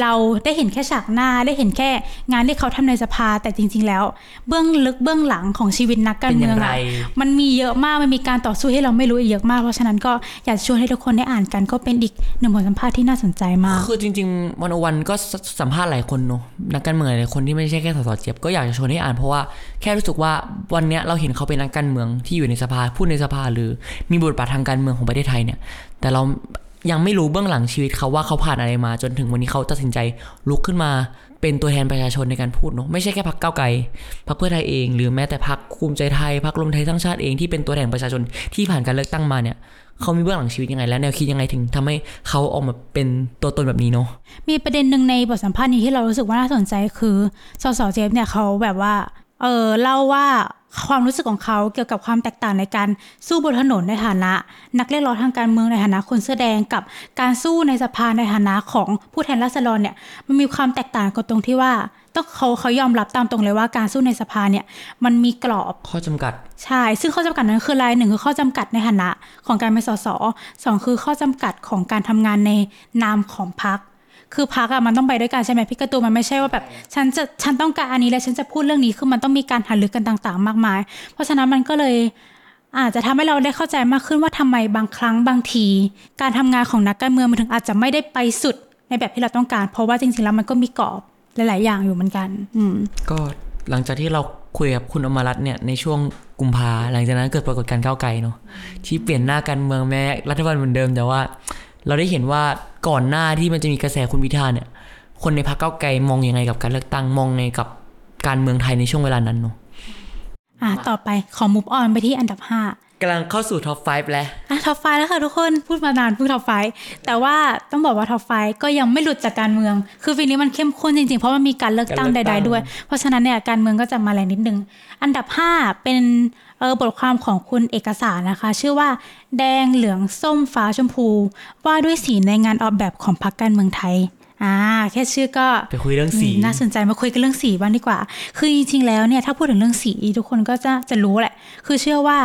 Speaker 3: เราได้เห็นแค่ฉากหน้าได้เห็นแค่งานที่เขาทำในสภาแต่จริง ๆ แล้ว เบื้องลึกเบื้องหลังของชีวิตนักการเมือง
Speaker 4: อะ
Speaker 3: มันมีเยอะมากมันมีการต่อสู้ให้เราไม่รู้อีกเยอะมากเพราะฉะนั้นก็อยากชวนให้ทุกคนได้อ่านกันก็เป็นอีกหนึ่งบทสัมภาษณ์ที่น่าสนใจมาก
Speaker 4: คือจริงๆวันวันก็สสัมภาษณ์หลายคนเนาะนักการเมืองหลายคนที่ไม่ใช่แค่สสเจี๊ยบก็อยากจะชวนให้อ่านเพราะว่าแค่รู้สึกว่าวันเนี้ยเราเห็นเขาเป็นนักการเมืองที่อยู่ในสภาพูดในสภาหรือมีบทบาททางการเมืองของประเทศไทยเนี่ยแต่เรายังไม่รู้เบื้องหลังชีวิตเขาว่าเขาผ่านอะไรมา จนถึงวันนี้เขาตัดสินใจลุกขึ้นมา เป็นตัวแทนประชาชนในการพูดเนาะไม่ใช่แค่พรรคก้าไกลพรรคเพื่อไทยเองหรือแม้แต่พรรคภูมิใจไทยพรรครวมไทยสร้งชาติเองที่เป็นตัวแทนประชาชนที่ผ่านการเลือกตั้งมาเนี่ยเขามีเบื้องหลังชีวิตยังไง และแนวคิดยังไงถึงทำให้เขาออกมาเป็นตัวตนแบบนี้เนาะ
Speaker 3: มีประเด็นหนึ่งในบทสัมภาษณ์นี้ที่เรารู้สึกว่าน่าสนใจคือสสเจฟเนี่ยเขาแบบว่า เออเล่าว่าความรู้สึกของเขาเกี่ยวกับความแตกต่างในการสู้บนถนนในฐานะ นักเรียกร้องทางการเมืองในฐานะคนเสื้อแดงกับการสู้ในสภาในฐานะของผู้แทนราษฎรเนี่ยมันมีความแตกต่างกันตรงที่ว่าต้องเขาเขายอมรับตามตรงเลยว่าการสู้ในสภาเนี่ยมันมีกรอบ
Speaker 4: ข้อจำกัด
Speaker 3: ใช่ซึ่งข้อจำกัดนั้นคืออะไรหนึ่งคือข้อจำกัดในฐานะของการเป็นสสสองคือข้อจำกัดของการทำงานในนามของพรรค คือพรรคอะมันต้องไปด้วยกันใช่ไหมพี่การะตูนมันไม่ใช่ว่าแบบ ฉันจะฉันต้องการอันนี้และฉันจะพูดเรื่องนี้คือมันต้องมีการหารือกันต่างๆ มากมาย เพราะฉะนั้นมันก็เลยอาจจะทำให้เราได้เข้าใจมากขึ้นว่าทำไมบางครั้งบางที การทำงานของนักการเมืองมันถึงอาจจะไม่ได้ไปสุดในแบบที่เราต้องการ เพราะว่าจริงๆแล้วมันก็มีกรอบหลาย ๆ อย่างอยู่เหมือนกัน อืม
Speaker 4: ก็หลังจากที่เราคุยกับคุณอมรรัตน์เนี่ยในช่วงกุมภาหลังจากนั้นเกิดปรากฏการณ์ก้าวไกลเนาะที่เปลี่ยนหน้าการเมืองแม้รัฐบาลเหมือนเดิมแต่ว่า เราได้เห็นว่าก่อนหน้าที่มันจะมีกระแสคุณพิธาเนี่ย คนในพรรคก้าวไกลมองยังไงกับการเลือกตั้งมองยังไงกับการเมืองไทยในช่วงเวลานั้นเนาะ
Speaker 3: อะต่อไปขอ move on ไปที่อันดับห้า
Speaker 4: กำลังเข้าสู่ top 5 แล้ว
Speaker 3: อะ top five แล้วค่ะทุกคนพูดมานานเพิ่ง top fiveแต่ว่าต้องบอกว่าท็อปไฟก็ยังไม่หลุดจากการเมือง คือปีนี้มันเข้มข้นจริงๆ เพราะมันมีการเลือกตั้ง
Speaker 4: การเลื
Speaker 3: ใด
Speaker 4: อกตั้ง
Speaker 3: ๆด้วย เพราะฉะนั้นเนี่ยการเมืองก็จะมาแรงนิดนึง อันดับ 5 เป็นเออ บทความของคุณเอกสารนะคะ ชื่อว่า แดงเหลืองส้มฟ้าชมพู ว่าด้วยสีในงานออกแบบของพรรคการเมืองไทยอ่าแค่ชื่อก็
Speaker 4: ไปคุยเรื่องสี
Speaker 3: มน่าสนใจมาคุยกันเรื่องสีบ้างดีกว่า คือจริงๆแล้วเนี่ยถ้าพูดถึงเรื่องสีทุกคนก็จะจะรู้แหละ คือเชื่อว่า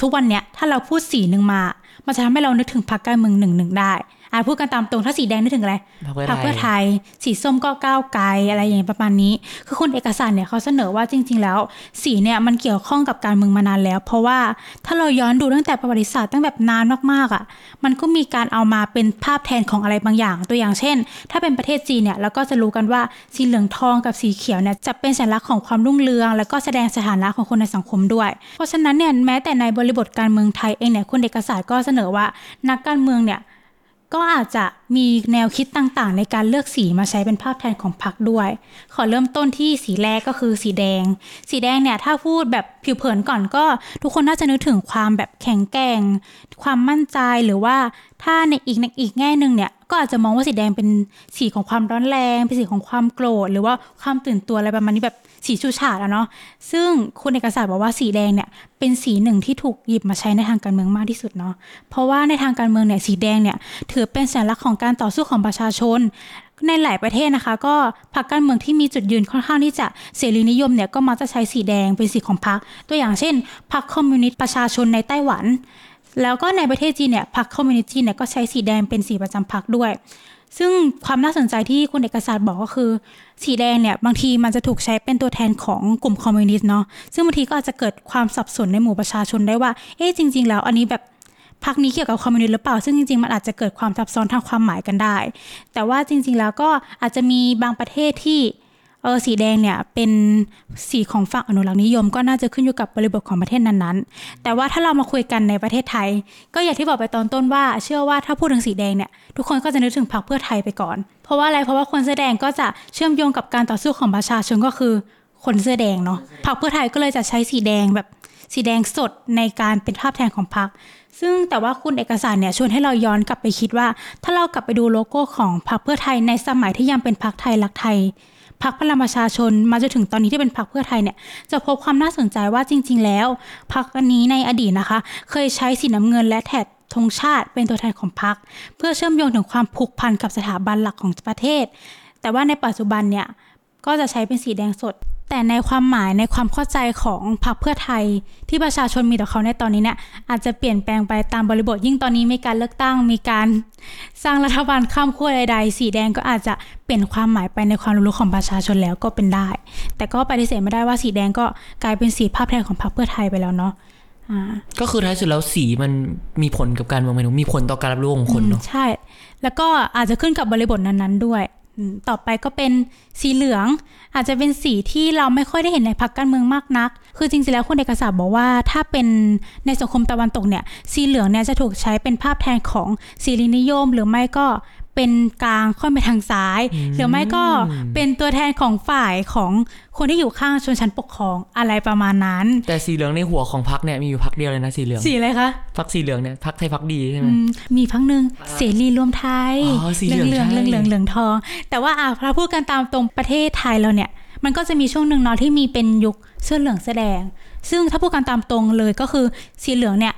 Speaker 3: ทุกวันเนี้ยถ้าเราพูดสีหนึ่งมา มันจะทำให้เรานึกถึงพรรคการเมืองหนึ่งหนึ่งได้ อ่าพูดกันตามตรงถ้าสีแดงนึกถึงอะไร
Speaker 4: พรรคเพื่อไทย
Speaker 3: เพื่อไทยสีส้มก็ก้าวไกลอะไรอย่างเงี้ยประมาณนี้ คือคุณเอกสารเนี่ยเขาเสนอว่าจริง ๆ แล้ว สีเนี่ยมันเกี่ยวข้องกับการเมืองมานานแล้ว เพราะว่าถ้าเราย้อนดูตั้งแต่ประวัติศาสตร์ตั้งแบบนานมากๆอะ มันก็มีการเอามาเป็นภาพแทนของอะไรบางอย่าง ตัวอย่างเช่น ถ้าเป็นประเทศจีนเนี่ยเราก็จะรู้กันว่าสีเหลืองทองกับสีเขียวเนี่ยจะเป็นสัญลักษณ์ของความรุ่งเรือง แล้วก็แสดงสถานะของคนในสังคมด้วย เพราะฉะนั้นเนี่ยแม้แต่ในบริบทการเมืองไทยเองเนี่ยคุณเอกสารก็เสนอว่านักการเมืองเนี่ย ก็อาจจะมีแนวคิดต่างๆ ในการเลือกสีมาใช้เป็นภาพแทนของพรรคด้วย ขอเริ่มต้นที่สีแรกก็คือสีแดง สีแดงเนี่ยถ้าพูดแบบผิวเผินก่อนก็ ทุกคนน่าจะนึกถึงความแบบแข็งแกร่ง ความมั่นใจหรือว่าถ้าในอีกในอีกแง่หนึ่งเนี่ยก็อาจจะมองว่าสีแดงเป็นสีของความร้อนแรง เป็นสีของความโกรธหรือว่าความตื่นตัวอะไรประมาณนี้แบบ สีชูชาดอะเนาะซึ่งคุณเอกสารบอกว่าสีแดงเนี่ยเป็นสีหนึ่งที่ถูกหยิบมาใช้ในทางการเมืองมากที่สุดเนาะเพราะว่าในทางการเมืองเนี่ยสีแดงเนี่ยถือเป็นสัญลักษณ์ของการต่อสู้ของประชาชน ในหลายประเทศนะคะ ก็พรรคการเมืองที่มีจุดยืนค่อนข้างที่จะเสรีนิยมเนี่ยก็มักจะใช้สีแดงเป็นสีของพรรคตัวอย่างเช่นพรรคคอมมิวนิสต์ประชาชนในไต้หวันแล้วก็ในประเทศจีนเนี่ยพรรคคอมมิวนิสต์จีนเนี่ยก็ใช้สีแดงเป็นสีประจำพรรคด้วย ซึ่งความน่าสนใจที่คุณเอกสารบอกก็คือ สีแดงเนี่ยบางทีมันจะถูกใช้เป็นตัวแทนของกลุ่มคอมมิวนิสต์เนาะซึ่งบางทีก็อาจจะเกิดความสับสนในหมู่ประชาชนได้ว่าเอ๊ะจริง ๆ แล้วอันนี้แบบพรรคนี้เกี่ยวกับคอมมิวนิสต์หรือเปล่า ซึ่งจริงๆ มันอาจจะเกิดความซับซ้อนทางความหมายกันได้ แต่ว่าจริง ๆ แล้วก็อาจจะมีบางประเทศที่ ออสีแดงเนี่ยเป็นสีของฝั่งอนุรักษ์นิยม ก็น่าจะขึ้นอยู่กับบริบทของประเทศนั้นๆ แต่ว่าถ้าเรามาคุยกันในประเทศไทย ก็อย่างที่บอกไปตอนต้นว่า เชื่อว่าถ้าพูดถึงสีแดงเนี่ยทุกคนก็จะนึกถึงพรรคเพื่อไทยไปก่อน เพราะว่าอะไรเพราะว่าคนเสื้อแดงก็จะเชื่อมโยงกับการต่อสู้ของประชาชนก็คือคนเสื้อแดงเนาะพรรคเพื่อไทยก็เลยจะใช้สีแดงแบบสีแดงสดในการเป็นภาพแทนของพรรคซึ่งแต่ว่าคุณเอกสารเนี่ยชวนให้เราย้อนกลับไปคิดว่า ถ้าเรากลับไปดูโลโก้ของพรรคเพื่อไทยในสมัยที่ยังเป็นพรรคไทยรักไทย พรรคพลังประชาชนมาจนถึงตอนนี้ที่เป็นพรรคเพื่อไทยเนี่ยจะพบความน่าสนใจว่าจริง ๆ แล้วพรรคอันนี้ในอดีตนะคะ เคยใช้สีน้ำเงินและแถบธงชาติเป็นตัวแทนของพรรคเพื่อเชื่อมโยงถึงความผูกพันกับสถาบันหลักของประเทศ แต่ว่าในปัจจุบันเนี่ยก็จะใช้เป็นสีแดงสด แต่ในความหมายในความเข้าใจของพรรคเพื่อไทย ที่ประชาชนมีต่อเขาในตอนนี้เนี่ยอาจจะเปลี่ยนแปลงไปตามบริบทยิ่งตอนนี้มีการเลือกตั้งมีการสร้างรัฐบาลข้ามขั้วใดๆ สีแดงก็อาจจะเปลี่ยนความหมายไปในความรู้ของประชาชนแล้วก็เป็นได้ แต่ก็ปฏิเสธไม่ได้ว่าสีแดงก็กลายเป็นสีภาพแทนของพรรคเพื่อไทยไปแล้วเนาะอ่า
Speaker 4: ก็คือท้ายสุดแล้วสีมันมีผลกับการเมืองไหมหนูมีผลต่อการรับรู้ของคนเนาะ
Speaker 3: อืมใช่ แล้วก็อาจจะขึ้นกับบริบทนั้นๆด้วยอืม ต่อไปก็เป็นสีเหลือง อาจจะเป็นสีที่เราไม่ค่อยได้เห็นในพรรคการเมืองมากนัก คือจริงๆแล้วคุณเอกศศ์บอกว่า ถ้าเป็นในสังคมตะวันตกเนี่ย สีเหลืองเนี่ยจะถูกใช้เป็นภาพแทนของสีลินิยม หรือไม่ก็ เป็นกลางค่อนไปทางซ้าย หรือไม่ก็เป็นตัวแทนของฝ่ายของคนที่อยู่ข้างชนชั้นปกครองอะไรประมาณนั้น
Speaker 4: แต่สีเหลืองในหัวของพักเนี่ยมีอยู่พักเดียวเลยนะสีเหลือง
Speaker 3: สีอะไรคะ
Speaker 4: พักสีเหลืองเนี่ยพักไทยพักดีใช่ไหม
Speaker 3: อืมมีพักหนึ่งเสรีรวมไทย
Speaker 4: อ๋อสีเหลือง
Speaker 3: เหลือง
Speaker 4: ใช่
Speaker 3: เหลืองเหลืองเหลืองทอง แต่ว่าอะถ้าพูดกันตามตรงประเทศไทยเราเนี่ย มันก็จะมีช่วงหนึ่งเนาะที่มีเป็นยุคเสื้อเหลืองแสอแดง ซึ่งถ้าพูดกันตามตรงเลยก็คือสีเหลืองเนี่ย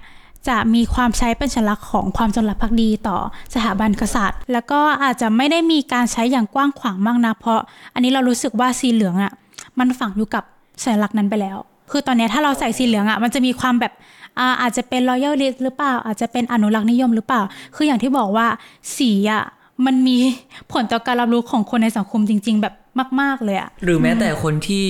Speaker 3: จะมีความใช้เป็นสัญลักษณ์ของความจงรักภักดีต่อสถาบันกษัตริย์ แล้วก็อาจจะไม่ได้มีการใช้อย่างกว้างขวางมากนะเพราะ อันนี้เรารู้สึกว่าสีเหลืองอะมันฝังอยู่กับสัญลักษณ์นั้นไปแล้ว คือตอนนี้ถ้าเราใส่สีเหลืองอะมันจะมีความแบบอาอาจจะเป็น royal list หรือเปล่า อาจจะเป็นอนุรักษ์นิยมหรือเปล่า คืออย่างที่บอกว่าสีอะมันมีผลต่อการรับรู้ของคนในสังคมจริง ๆ แบบมาก ๆเลยอะ
Speaker 4: หรือแม้แต่คนที่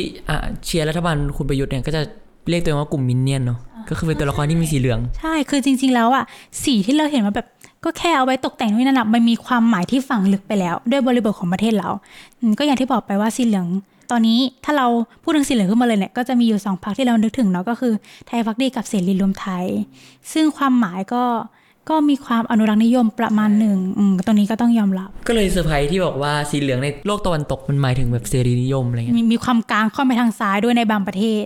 Speaker 4: เชียร์รัฐบาลคุณประยุทธ์เนี่ยก็จะ เรียกตัวเองว่ากลุ่ม minion เนาะก็คือเป็นตัวละครที่มีสีเหลือง
Speaker 3: ใช่คือจริง ๆ แล้วอะสีที่เราเห็นว่าแบบก็แค่เอาไว้ตกแต่งนี่นั่นแหะมันมีความหมายที่ฝังลึกไปแล้ว ด้วยบริบทของประเทศเราอืมก็อย่างที่บอกไปว่าสีเหลือง ตอนนี้ถ้าเราพูดถึงสีเหลืองขึ้นมาเลยเนี่ยก็จะมีอยู่สองพรรคที่เรานึกถึงเนาะก็คือไทยภักดีกับเสรีรวมไทย ซึ่งความหมายก็ก็มีความอนุรักษ์นิยมประมาณหนึ่งอืมตรงนี้ก็ต้องยอมรับ
Speaker 4: ก็เลยเซอร์ไพรส์ที่บอกว่าสีเหลืองในโลกตะวันตกมันหมายถึงแบบเสรีนิยมอะไรเงี้ย
Speaker 3: มีมีความกลางเข้าไปทางซ้ายด้วยในบางประเทศ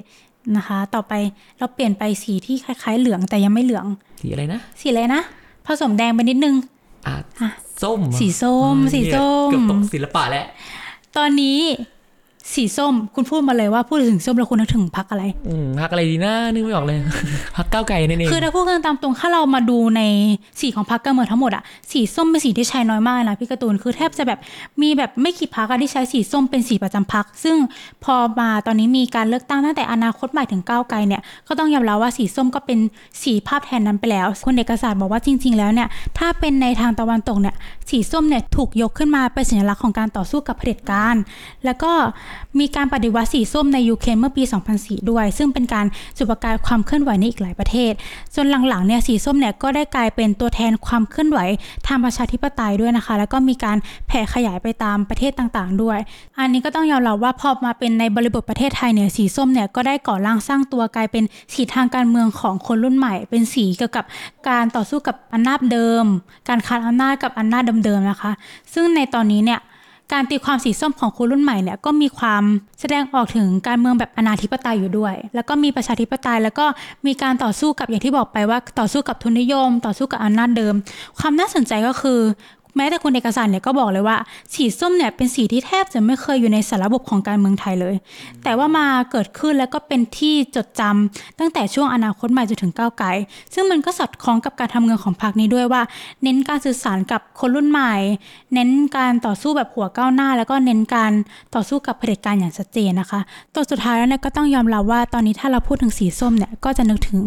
Speaker 3: นะคะ ต่อไปเราเปลี่ยนไปสีที่คล้าย ๆ เหลืองแต่ยังไม่เหลือง
Speaker 4: สีอะไรนะ
Speaker 3: สีอะไรนะ ผสมแดงไปนิดนึง
Speaker 4: อะ
Speaker 3: อะ
Speaker 4: ส้มเหรอ
Speaker 3: สีส้ม
Speaker 4: อื
Speaker 3: สีส้ม
Speaker 4: เนี่ยเกือบตกศิลปะแล้ว
Speaker 3: ตอนนี้ สีส้ม คุณพูดมาเลยว่าพูดถึงส้มแล้วคุณนึกถึงพักอะไร
Speaker 4: อืมพักอะไรดีนะนึกไม่ออกเลยพักก้าวไกลนั่นเอง
Speaker 3: คือถ้าพูดกันตามตรงถ้าเรามาดูในสีของพักการเมืองทั้งหมดอะสีส้มเป็นสีที่ใช้น้อยมากนะพี่การ์ตูนคือแทบจะแบบมีแบบไม่กี่พักที่ใช้สีส้มเป็นสีประจำพัก ซึ่งพอมาตอนนี้มีการเลือกตั้งตั้งแต่อนาคตใหม่ถึงก้าวไกลเนี่ยก็ต้องยอมรับว่าสีส้มก็เป็นสีภาพแทนนั้นไปแล้วคนเอกศาสตร์บอกว่าจริง ๆ แล้วเนี่ยถ้าเป็นในทางตะวันตกเนี่ยสีส้มเนี่ยถูกยกขึ้นมาเป็นสัญลักษณ์ของการต่อสู้กับเผด็จการแล้วก็มีการปฏิวัติสีส้มในยูเครนเมื่อปี 2004 ด้วย ซึ่งเป็นการจุดประกายความเคลื่อนไหวในอีกหลายประเทศ จนหลังๆเนี่ยสีส้มเนี่ยก็ได้กลายเป็นตัวแทนความเคลื่อนไหวทางประชาธิปไตยด้วยนะคะ แล้วก็มีการแผ่ขยายไปตามประเทศต่างๆ ด้วย อันนี้ก็ต้องยอมรับว่าพอมาเป็นในบริบทประเทศไทยเนี่ยสีส้มเนี่ยก็ได้ก่อร่างสร้างตัวกลายเป็นสีทางการเมืองของคนรุ่นใหม่ เป็นสีเกี่ยวกับการต่อสู้กับอำนาจเดิม การคานอำนาจกับอำนาจเดิมๆนะคะ ซึ่งในตอนนี้เนี่ย การตีความสีส้มของคนรุ่นใหม่เนี่ยก็มีความแสดงออกถึงการเมืองแบบอนาธิปไตยอยู่ด้วย แล้วก็มีประชาธิปไตย แล้วก็มีการต่อสู้กับอย่างที่บอกไปว่าต่อสู้กับทุนนิยม ต่อสู้กับอำนาจเดิม ความน่าสนใจก็คือ แม้แต่คุณเอกสารเนี่ยก็บอกเลยว่า สีส้มเนี่ยเป็นสีที่แทบจะไม่เคยอยู่ในสารระบบของการเมืองไทยเลย แต่ว่ามาเกิดขึ้นแล้วก็เป็นที่จดจำตั้งแต่ช่วงอนาคตใหม่จนถึงก้าวไกลซึ่งมันก็สอดคล้องกับการทำงานของพรรคนี้ด้วยว่า เน้นการสื่อสารกับคนรุ่นใหม่ เน้นการต่อสู้แบบหัวก้าวหน้า แล้วก็เน้นการต่อสู้กับเผด็จการอย่างชัดเจนนะคะตัวสุดท้ายแล้วเนี่ยก็ต้องยอมรับว่าตอนนี้ถ้าเราพูดถึงสีส้มเนี่ยก็จะนึกถึง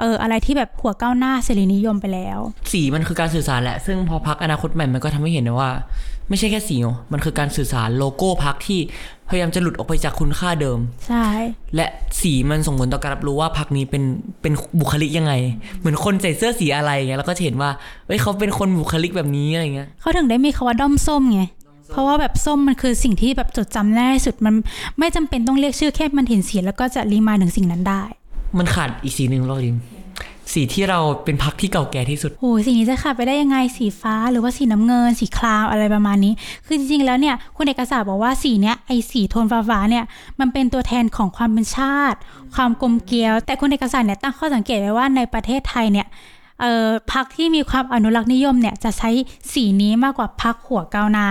Speaker 3: เอออะไรที่แบบหัวก้าวหน้าเสรีนิยมไปแล้ว
Speaker 4: สีมันคือการสื่อสารแหละ ซึ่งพอพักอนาคตใหม่มันก็ทำให้เห็นนะว่า ไม่ใช่แค่สีเนอะมันคือการสื่อสารโลโก้พักที่พยายามจะหลุดออกไปจากคุณค่าเดิม
Speaker 3: ใช่
Speaker 4: และสีมันส่งผลต่อการรับรู้ว่าพักนี้เป็นเป็นบุคลิกยังไง เหมือนคนใส่เสื้อสีอะไรเงี้ยแล้วก็จะเห็นว่าเอ้ยเขาเป็นคนบุคลิกแบบนี้อะไรเงี้ย
Speaker 3: เขาถึงได้มีคาว่าด้อมส้มไงเพราะว่าแบบส้มมันคือสิ่งที่แบบจดจำได้ที่สุดมันไม่จำเป็นต้องเรียกชื่อแค่มันเห็นสีแล้วก็จะรีมายถึงสิ่งนั้นได้
Speaker 4: มันขาดอีกสีหนึ่งเราดิมสีที่เราเป็นพักที่เก่าแก่ที่สุด
Speaker 3: โอ้ยสีนี้จะขาดไปได้ยังไงสีฟ้าหรือว่าสีน้ำเงิน สีครามอะไรประมาณนี้ คือจริงๆแล้วเนี่ยคุณเอกศาสตร์บอกว่าสีเนี้ยไอสีโทนฟ้าๆเนี่ยมันเป็นตัวแทนของความเป็นชาติ ความกลมเกลียว แต่คุณเอกศาสตร์เนี่ยตั้งข้อสังเกตไว้ว่าในประเทศไทยเนี่ยเอ่อ พักที่มีความอนุรักษ์นิยมเนี่ยจะใช้สีนี้มากกว่าพักหัวก้าวหน้า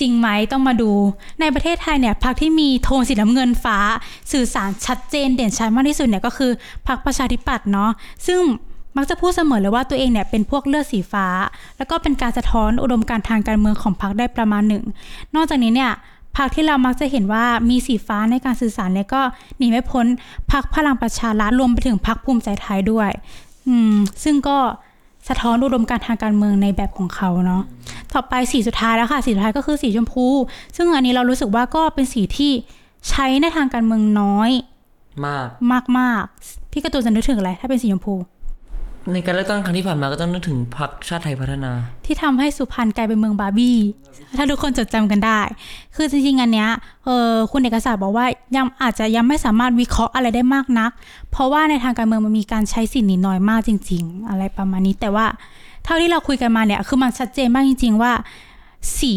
Speaker 3: จริงไหมต้องมาดู ในประเทศไทยเนี่ยพักที่มีโทนสีน้ำเงินฟ้า สื่อสารชัดเจนเด่นชัดมากที่สุดเนี่ยก็คือพักประชาธิปัตย์เนาะซึ่งมักจะพูดเสมอเลยว่าตัวเองเนี่ยเป็นพวกเลือดสีฟ้า แล้วก็เป็นการสะท้อนอุดมการทางการเมืองของพรรคได้ประมาณหนึ่ง นอกจากนี้เนี่ยพรรคที่เรามักจะเห็นว่ามีสีฟ้าในการสื่อสารเนี่ยก็หนีไม่พ้นพรรคพลังประชารัฐรวมไปถึงพรรคภูมิใจไทยด้วย อืม ซึ่งก็สะท้อนอุดมการณ์ทางการเมืองในแบบของเขาเนาะต่อไปสีสุดท้ายแล้วค่ะ สีสุดท้ายก็คือสีชมพู ซึ่งอันนี้เรารู้สึกว่าก็เป็นสีที่ใช้ในทางการเมืองน้อย
Speaker 4: มาก
Speaker 3: มากๆพี่การะตูนจะนึกถึงอะไรถ้าเป็นสีชมพู
Speaker 4: ในการเลือกตั้งครั้งที่ผ่านมาก็ต้องนึกถึงพรรคชาติไทยพัฒนา
Speaker 3: ที่ทำให้สุพรรณกลายเป็นเมืองบาร์บี้ ถ้าทุกคนจดจำกันได้ คือจริงๆอันเนี้ยเออคุณเอกศาสตร์บอกว่ายังอาจจะยังไม่สามารถวิเคราะห์อะไรได้มากนัก เพราะว่าในทางการเมืองมันมีการใช้สินนี้น้อยมากจริง ๆ อะไรประมาณนี้แต่ว่าเท่าที่เราคุยกันมาเนี่ยคือมันชัดเจนมากจริง ๆ ว่า สี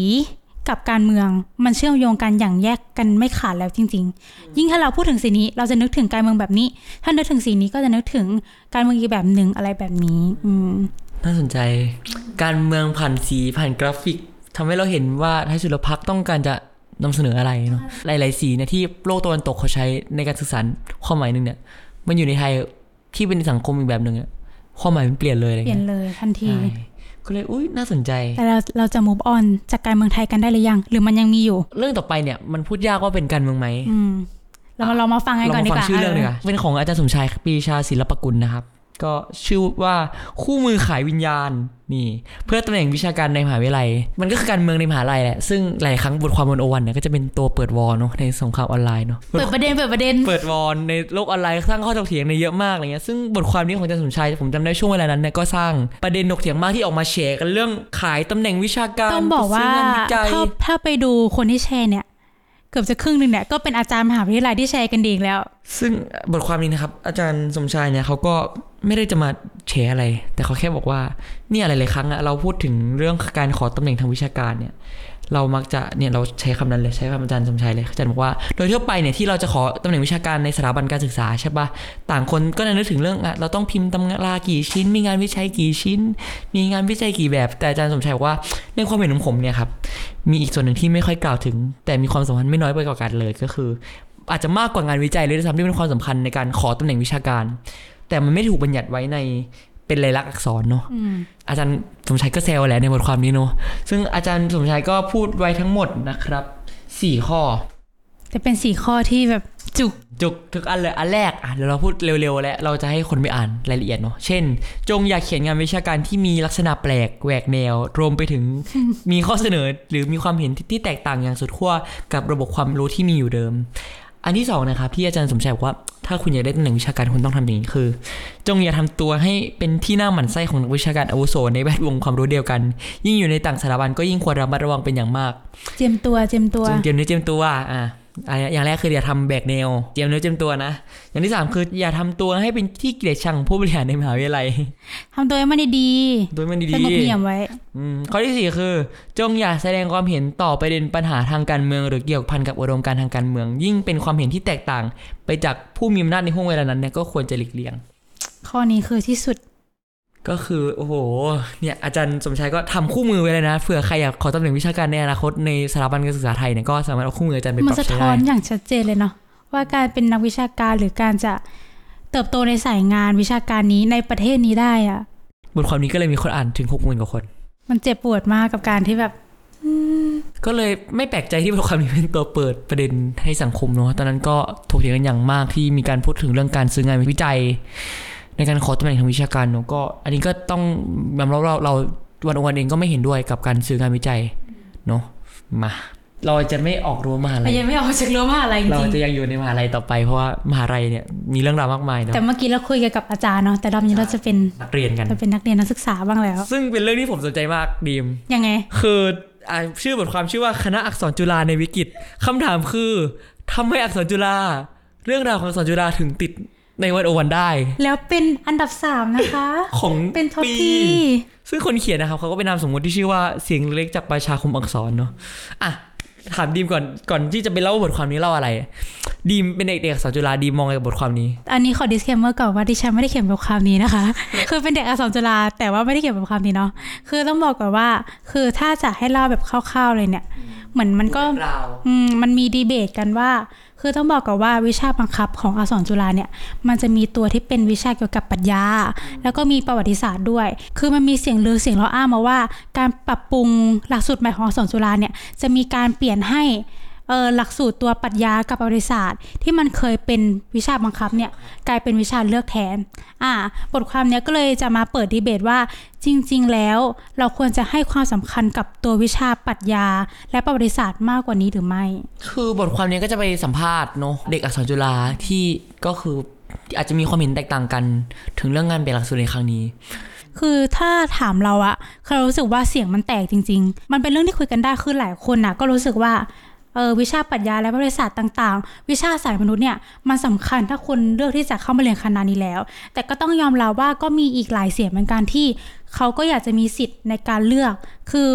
Speaker 3: กับการเมืองมันเชื่อมโยงกันอย่างแยกกันไม่ขาดแล้วจริง ๆ ยิ่งถ้าเราพูดถึงสีนี้ เราจะนึกถึงการเมืองแบบนี้ ถ้านึกถึงสีนี้ก็จะนึกถึงการเมืองอีกแบบหนึ่งอะไรแบบนี้ อืม
Speaker 4: น่าสนใจ การเมืองผ่านสีผ่านกราฟิกทำให้เราเห็นว่าท้ายสุดแล้วพักต้องการจะนำเสนออะไรเนาะหลาย ๆ สีเนี่ยที่โลกตะวันตกเขาใช้ในการสื่อสารความหมายหนึ่งเนี่ย มันอยู่ในไทยที่เป็นสังคมอีกแบบหนึ่งอะความหมายมันเปลี่ยนเลยอะไร
Speaker 3: เปลี่ยน
Speaker 4: เงี้ย
Speaker 3: เลยทันที
Speaker 4: ใช่ ก็เลยอุ้ยน่าสนใจ
Speaker 3: แต่เราเราจะ move on จากการเมืองไทยกันได้หรือยัง หรือมันยังมีอยู่
Speaker 4: เรื่องต่อไปเนี่ยมันพูดยากว่าเป็นการเมืองไหม
Speaker 3: อืมเรามาลองมาฟังกัน
Speaker 4: เรา
Speaker 3: ก่อน
Speaker 4: มา
Speaker 3: ดี
Speaker 4: ฟั
Speaker 3: ก
Speaker 4: ง
Speaker 3: ว่า
Speaker 4: ชื่อเรื่องเลยค่ะเป็นของอาจารย์สมชายปรีชาศิลปกุลนะครับ ก็ชื่อว่าคู่มือขายวิญญาณนี่ เพื่อตำแหน่งวิชาการในมหาวิทยาลัย มันก็คือการเมืองในมหาลัยแหละ ซึ่งหลายครั้งบทความบนโอวันเนี่ยก็จะเป็นตัวเปิดวอลเนาะในสงครามออนไลน์เนาะ
Speaker 3: เปิดประเด็นเปิดประเด็น
Speaker 4: เปิดวอลในโลกออนไลน์สร้างข้อถกเถียงในเยอะมากอะไรเงี้ยซึ่งบทความนี้ของอาจารย์สมชายผมจำได้ช่วงเวลานั้นเนี่ยก็สร้างประเด็นถกเถียงมากที่ออกมาแชร์กันเรื่องขายตำแหน่งวิชาการ
Speaker 3: ต้องบอกว่า
Speaker 4: ซื้งานวิจัย
Speaker 3: ถ้าถ้าไปดูคนที่แชร์เนี่ยเกือบจะครึ่งหนึ่งเนี่ยก็เป็นอาจารย์มหาวิทยาลัยที่แชร์กันดีอีกแล้ว
Speaker 4: ซึ่งบทความนี้นะครับ อาจารย์สมชายเนี่ยเขาก็ไม่ได้จะมาแชร์อะไร แต่เขาแค่บอกว่าเนี่ยหลายๆครั้งอะเราพูดถึงเรื่องการขอตำแหน่งทางวิชาการเนี่ย เรามักจะเนี่ยเราใช้คำนั้นเลยใช้คำอาจารย์สมชายเลยอาจารย์บอกว่าโดยทั่วไปเนี่ยที่เราจะขอตำแหน่งวิชาการในสถาบันการศึกษาใช่ปะต่างคนก็จะนึกถึงเรื่องอะเราต้องพิมพ์ตำรากี่ชิ้น มีงานวิจัยกี่ชิ้น มีงานวิจัยกี่แบบ แต่อาจารย์สมชายบอกว่าในความเห็นของผมเนี่ยครับมีอีกส่วนหนึ่งที่ไม่ค่อยกล่าวถึง แต่มีความสำคัญไม่น้อยไปกว่ากันเลยก็คือ อาจจะมากกว่างานวิจัยเลยด้วยซ้ำที่เป็นความสำคัญในการขอตำแหน่งวิชาการ แต่มันไม่ถูกบัญญัติไว้ใน เป็นลายลักษณ์อักษรเนาะ
Speaker 3: อืม
Speaker 4: อาจารย์สมชายก็แซวแหละในบทความนี้เนาะซึ่งอาจารย์สมชายก็พูดไว้ทั้งหมดนะครับสี่ข้อ
Speaker 3: แต่เป็นสี่ข้อที่แบบจุก
Speaker 4: จุกทุกอันเลยอันแรกอะเดี๋ยวเราพูดเร็วๆแล้วเราจะให้คนไปอ่านรายละเอียดเนาะเช่น จงอย่าเขียนงานวิชาการที่มีลักษณะแปลกแหวกแนว รวมไปถึงมีข้อเสนอหรือมีความเห็นที่ที่แตกต่างอย่างสุดขั้วกับระบบความรู้ที่มีอยู่เดิม อันที่สองนะครับที่อาจารย์สมชายบอกว่าถ้าคุณอยากได้ตำแหน่งวิชาการคุณต้องทำอย่างนี้คือ จงอย่าทำตัวให้เป็นที่น่าหมั่นไส้ของนักวิชาการอาวุโสในแวดวงความรู้เดียวกัน ยิ่งอยู่ในต่างสถาบันก็ยิ่งควรระมัดระวังเป็นอย่างมาก
Speaker 3: เจียมตัวเจียมตัว
Speaker 4: จงเตรียมเนื้อเตรียมตัวอะ อะอย่างแรกคืออย่าทำแบกแนวเตรียมเนื้อเตรียมตัวนะ อย่างที่สามคืออย่าทำตัวให้เป็นที่เกลียดชังของผู้บริหารในมหาวิทยาลัย
Speaker 3: ทำตัวให้มันดี
Speaker 4: โดยมัน
Speaker 3: ๆ
Speaker 4: ดี
Speaker 3: สงบเงียบไว้
Speaker 4: ๆอืมข้อที่สี่คือ จงอย่าแสดงความเห็นต่อประเด็นปัญหาทางการเมือง หรือเกี่ยวพันกับอุดมการณ์ทางการเมือง ยิ่งเป็นความเห็นที่แตกต่าง ไปจากผู้มีอำนาจในห่วงเวลานั้นเนี่ยก็ควรจะหลีกเลี่ยง
Speaker 3: ข้อนี้คือที่สุด
Speaker 4: ก็คือ โอ้โห เนี่ยอาจารย์สมชายก็ทำคู่มือไว้เลยนะเผื่อใครอยากขอตำแหน่งวิชาการในอนาคตในสถาบันการศึกษาไทยเนี่ยก็สามารถเอาคู่มืออาจารย์ไปป
Speaker 3: มัน
Speaker 4: รับ
Speaker 3: สะ
Speaker 4: ใช้
Speaker 3: ท้อ
Speaker 4: ได้
Speaker 3: นอย่างชัดเจนเลยเนาะว่าการเป็นนักวิชาการหรือการจะเติบโตในสายงานวิชาการนี้ในประเทศนี้ได้อะ
Speaker 4: บทความนี้ก็เลยมีคนอ่านถึงหกหมื่นกว่าคน
Speaker 3: มันเจ็บปวดมากกับการที่แบบ
Speaker 4: ก็เลยไม่แปลกใจที่บทความนี้เป็นตัวเปิดประเด็นให้สังคมเนาะตอนนั้นก็ถกเถียงกันอย่างมากที่มีการพูดถึงเรื่องการซื้องานวิจัย ในการขอตำแหน่งทางวิชาการเนาะก็ อันนี้ก็ต้องยอมรับเราเราวันวันเองก็ไม่เห็นด้วยกับการซื้องานวิจัยเนาะมา เราจะไม่ออกรั้วมหาลัย
Speaker 3: ยังไม่ออกจากรั้วมหาลัยจ
Speaker 4: เรา
Speaker 3: ริง
Speaker 4: จะยังอยู่ในมหาลัยต่อไปเพราะว่ามหาลัยเนี่ยมีเรื่องราวมากมาย
Speaker 3: ๆ
Speaker 4: เนาะ
Speaker 3: แต่เมื่อกี้เราคุยกันกับอาจารย์เนาะแต่รอบนี้เราจะเป็น
Speaker 4: นักเรียนกัน
Speaker 3: จะเป็นนักเรียนนักศึกษาบ้างแล้ว
Speaker 4: ซึ่งเป็นเรื่องที่ผมสนใจมากดีม
Speaker 3: ยังไง
Speaker 4: คืออ่าชื่อบทความชื่อว่าคณะอักษรจุฬาในวิกฤตคำถามคือทำไมอักษรจุฬาเรื่องราวของอักษรจุฬาถึงติด ในวันโอวันได้
Speaker 3: แล้วเป็นอันดับสามนะคะ
Speaker 4: ของ
Speaker 3: เป็นท็อป
Speaker 4: ปี
Speaker 3: ที
Speaker 4: ซึ่งคนเขียนนะครับเขาก็เป็นนามสมมติที่ชื่อว่าเสียงเล็กจากประชาคมอักษรเนาะอะถามดีมก่อนก่อนที่จะไปเล่าบทความนี้เล่าอะไร ดีมเป็นเด็กเด็กอักษรจุฬาดีมมองอะไรกับบทความนี้
Speaker 3: อันนี้ขอ disclaimer ก่อนว่าดิฉันไม่ได้เขียนบทความนี้นะคะ คือเป็นเด็กอักษรจุฬาแต่ว่าไม่ได้เขียนบทความนี้เนาะคือต้องบอกก่อนว่า คือถ้าจะให้เล่าแบบคร่าวๆเลยเนี่ย เหมือนมันก็
Speaker 4: ราว
Speaker 3: อืมมันมีดีเบตกันว่า คือต้องบอกก่อนว่าวิชาบังคับของอักษรจุฬาเนี่ย มันจะมีตัวที่เป็นวิชาเกี่ยวกับปรัชญา แล้วก็มีประวัติศาสตร์ด้วย คือมันมีเสียงลือเสียงเล่าอ้างมาว่า การปรับปรุงหลักสูตรใหม่ของอักษรจุฬาเนี่ย จะมีการเปลี่ยนให้ หลักสูตรตัวปรัชญากับประวัติศาสตร์ ที่มันเคยเป็นวิชาบังคับเนี่ยกลายเป็นวิชาเลือกแทนอ่าบทความเนี้ยก็เลยจะมาเปิดดีเบตว่าจริง ๆ แล้วเราควรจะให้ความสำคัญกับตัววิชาปรัชญา และประวัติศาสตร์มากกว่านี้หรือไม่
Speaker 4: คือบทความนี้ก็จะไปสัมภาษณ์เนาะเด็กอักษรจุฬาที่ก็คืออาจจะมีความเห็นแตกต่างกัน ถึงเรื่องงานเปลี่ยนหลักสูตรในครั้งนี้
Speaker 3: คือถ้าถามเราอะเรารู้สึกว่าเสียงมันแตกจริง ๆ มันเป็นเรื่องที่คุยกันได้คือหลายคนน่ะก็รู้สึกว่า เออวิชาปรัชญาและประวัติศาสตร์ต่างๆ วิชาสายมนุษย์เนี่ยมันสำคัญถ้าคนเลือกที่จะเข้ามาเรียนคณะนี้แล้ว แต่ก็ต้องยอมรับว่าก็มีอีกหลายเสียงเหมือนกันที่เขาก็อยากจะมีสิทธิ์ในการเลือก คือ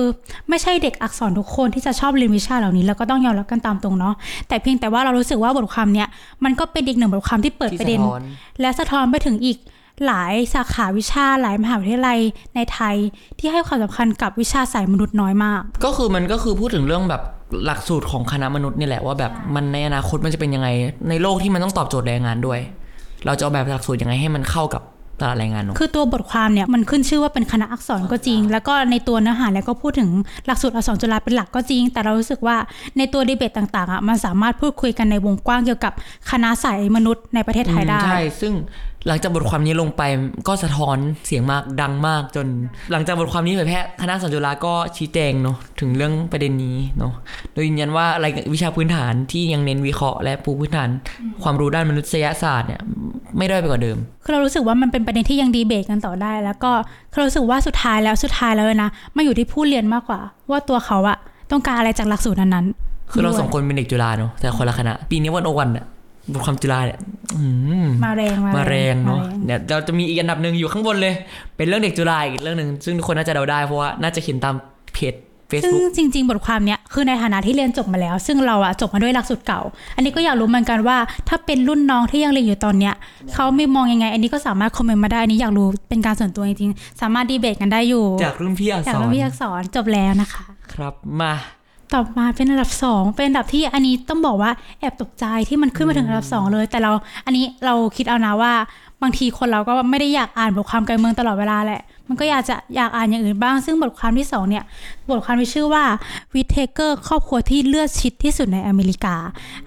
Speaker 3: ไม่ใช่เด็กอักษรทุกคนที่จะชอบเรียนวิชาเหล่านี้ แล้วก็ต้องยอมรับกันตามตรงเนาะ แต่เพียงแต่ว่าเรารู้สึกว่าบทความเนี้ยมันก็เป็นอีกหนึ่งบทความที่เปิด
Speaker 4: ที่
Speaker 3: ประเด็น
Speaker 4: สะท้อน
Speaker 3: และสะท้อนไปถึงอีกหลายสาขาวิชาหลายมหาวิทยาลัยในไทยที่ให้ความสำคัญกับวิชาสายมนุษย์น้อยมาก
Speaker 4: ก็คือมันก็คือพูดถึงเรื่องแบบ หลักสูตรของคณะมนุษย์นี่แหละว่าแบบมันในอนาคตมันจะเป็นยังไง ในโลกที่มันต้องตอบโจทย์แรงงานด้วย เราจะเอาแบบหลักสูตรยังไงให้มันเข้ากับตลาดแรงงานเนอะ
Speaker 3: คือตัวบทความเนี่ยมันขึ้นชื่อว่าเป็นคณะอักษรก็จริง แล้วก็ในตัวเนื้อหาแล้วก็พูดถึงหลักสูตรอักษรจุฬาเป็นหลักก็จริง แต่เรารู้สึกว่าในตัวดีเบตต่างๆอะมันสามารถพูดคุยกันในวงกว้างเกี่ยวกับคณะสายมนุษย์ในประเทศไทยได้
Speaker 4: อืมใช่ซึ่ง หลังจากบทความนี้ลงไปก็สะท้อนเสียงมากดังมากจน หลังจากบทความนี้เผยแพร่คณะสัญจุฬาก็ชี้แจงเนาะถึงเรื่องประเด็นนี้เนาะโดยยืนยันว่าอะไรวิชาพื้นฐานที่ยังเน้นวิเคราะห์และปูพื้นฐาน ความรู้ด้านมนุษยศาสตร์เนี่ยไม่ด้อยไปกว่าเดิม
Speaker 3: คือเรารู้สึกว่ามันเป็นประเด็นที่ยังดีเบตกันต่อได้ แล้วก็เรารู้สึกว่าสุดท้ายแล้วสุดท้ายแล้วนะมาอยู่ที่ผู้เรียนมากกว่า ว่าตัวเขาอะต้องการอะไรจากหลักสูตรนั้นๆ
Speaker 4: คือเรา
Speaker 3: ด้วย
Speaker 4: สองคนเป็นเด็กจุฬาเนาะแต่คนละคณะ ปีนี้วันโอวันอะ บทความจุฬาเนี่ยอืม
Speaker 3: มาแรง
Speaker 4: มาแรงเนาะ
Speaker 3: มแรง
Speaker 4: เนี่ยเราจะมีอีกอันดับหนึ่งอยู่ข้างบนเลย เป็นเรื่องเด็กจุฬาอีกเรื่องหนึ่งซึ่งทุกคนน่าจะเดาได้เพราะว่าน่าจะเขียนตามเพจ
Speaker 3: ซึ่ง
Speaker 4: Facebook
Speaker 3: จริง ๆ บทความเนี้ยคือในฐานะที่เรียนจบมาแล้ว ซึ่งเราอะจบมาด้วยหลักสูตรเก่า อันนี้ก็อยากรู้เหมือนกันว่า ถ้าเป็นรุ่นน้องที่ยังเรียนอยู่ตอนเนี้ยเขาไม่มองยังไง อันนี้ก็สามารถคอมเมนต์มาได้อันนี้อยากรู้เป็นการส่วนตัวจริงๆสามารถดีเบตกันได้อยู่
Speaker 4: จากรุ่นพี่อัก
Speaker 3: จาก
Speaker 4: ษร
Speaker 3: รุ่นพี่อักษรจบแล้วนะคะ
Speaker 4: ครับมา
Speaker 3: ต่อมาเป็นอันดับสองเป็นอันดับที่อันนี้ต้องบอกว่าแอบตกใจที่มันขึ้นมาถึงอันดับสองเลย แต่เราอันนี้เราคิดเอานะว่าบางทีคนเราก็ไม่ได้อยากอ่านบทความการเมืองตลอดเวลาแหละ มันก็อยากจะอยากอ่านอย่างอื่นบ้าง ซึ่งบทความที่สองเนี่ย บทความที่ชื่อว่าวิเทเกอร์ครอบครัวที่เลือดชิดที่สุดในอเมริกา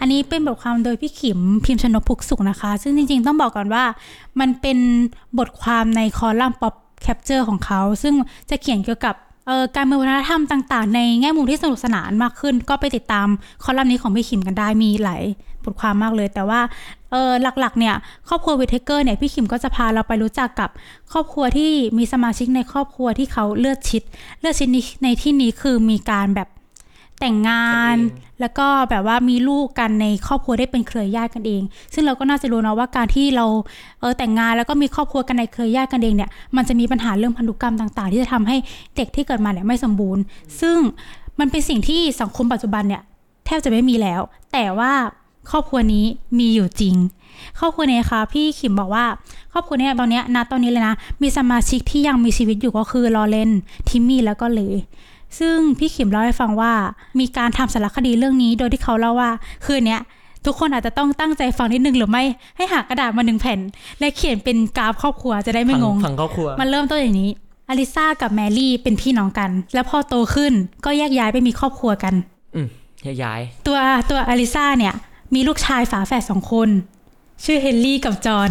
Speaker 3: อันนี้เป็นบทความโดยพี่ขิมพิมพ์ชนกพุกสุขนะคะ ซึ่งจริงๆ ต้องบอกก่อนว่า มันเป็นบทความในคอลัมน์ pop capture ของเขา ซึ่งจะเขียนเกี่ยวกับ การเมืองวัฒนธรรมต่างๆ ในแง่มุมที่สนุกสนานมากขึ้น ก็ไปติดตามคอลัมน์นี้ของพี่ขิมกันได้มีหลายบทความมากเลย แต่ว่าเออหลักๆเนี่ยครอบครัววิเทเกอร์เนี่ยพี่ขิมก็จะพาเราไปรู้จักกับครอบครัวที่มีสมาชิกในครอบครัวที่เขาเลือดชิด เลือดชิดในที่นี้คือมีการแบบ แต่งงาน
Speaker 4: กันเอง
Speaker 3: แล้วก็แบบว่ามีลูกกันในครอบครัวได้เป็นเครือญาติกันเอง ซึ่งเราก็น่าจะรู้นะว่าการที่เราเออแต่งงานแล้วก็มีครอบครัวกันในเครือญาติกันเองเนี่ยมันจะมีปัญหาเรื่องพันธุกรรมต่าง ๆ ที่จะทำให้เด็กที่เกิดมาเนี่ยไม่สมบูรณ์ ซึ่งมันเป็นสิ่งที่สังคมปัจจุบันเนี่ยแทบจะไม่มีแล้ว แต่ว่าครอบครัวนี้มีอยู่จริง ครอบครัวเนี้ค่ะพี่ขิมบอกว่า ครอบครัวเนี้ยตอนเนี้ยณตอนนี้เลยนะ มีสมาชิกที่ยังมีชีวิตอยู่ก็คือลอเรนทิมมี่แล้วก็เล ซึ่งพี่ขิมเล่าให้ฟังว่ามีการทำสารคดีเรื่องนี้โดยที่เขาเล่าว่าคืนเนี้ยทุกคนอาจจะต้องตั้งใจฟังนิดนึงหรือไม่ให้หากระดาษมาหนึ่งแผ่น และเขียนเป็นกราฟครอบครัวจะได้ไม่งง
Speaker 4: ฝั่งครอบครัว
Speaker 3: มันเริ่มต้นอย่างนี้อลิซากับแมรี่เป็นพี่น้องกัน แล้วพอโตขึ้นก็แยกย้ายไปมีครอบครัวกัน
Speaker 4: อืมย้าย
Speaker 3: ตัวตัวอลิซาเนี่ย มีลูกชายฝาแฝดสองคน ชื่อเฮนรี่กับจอห์น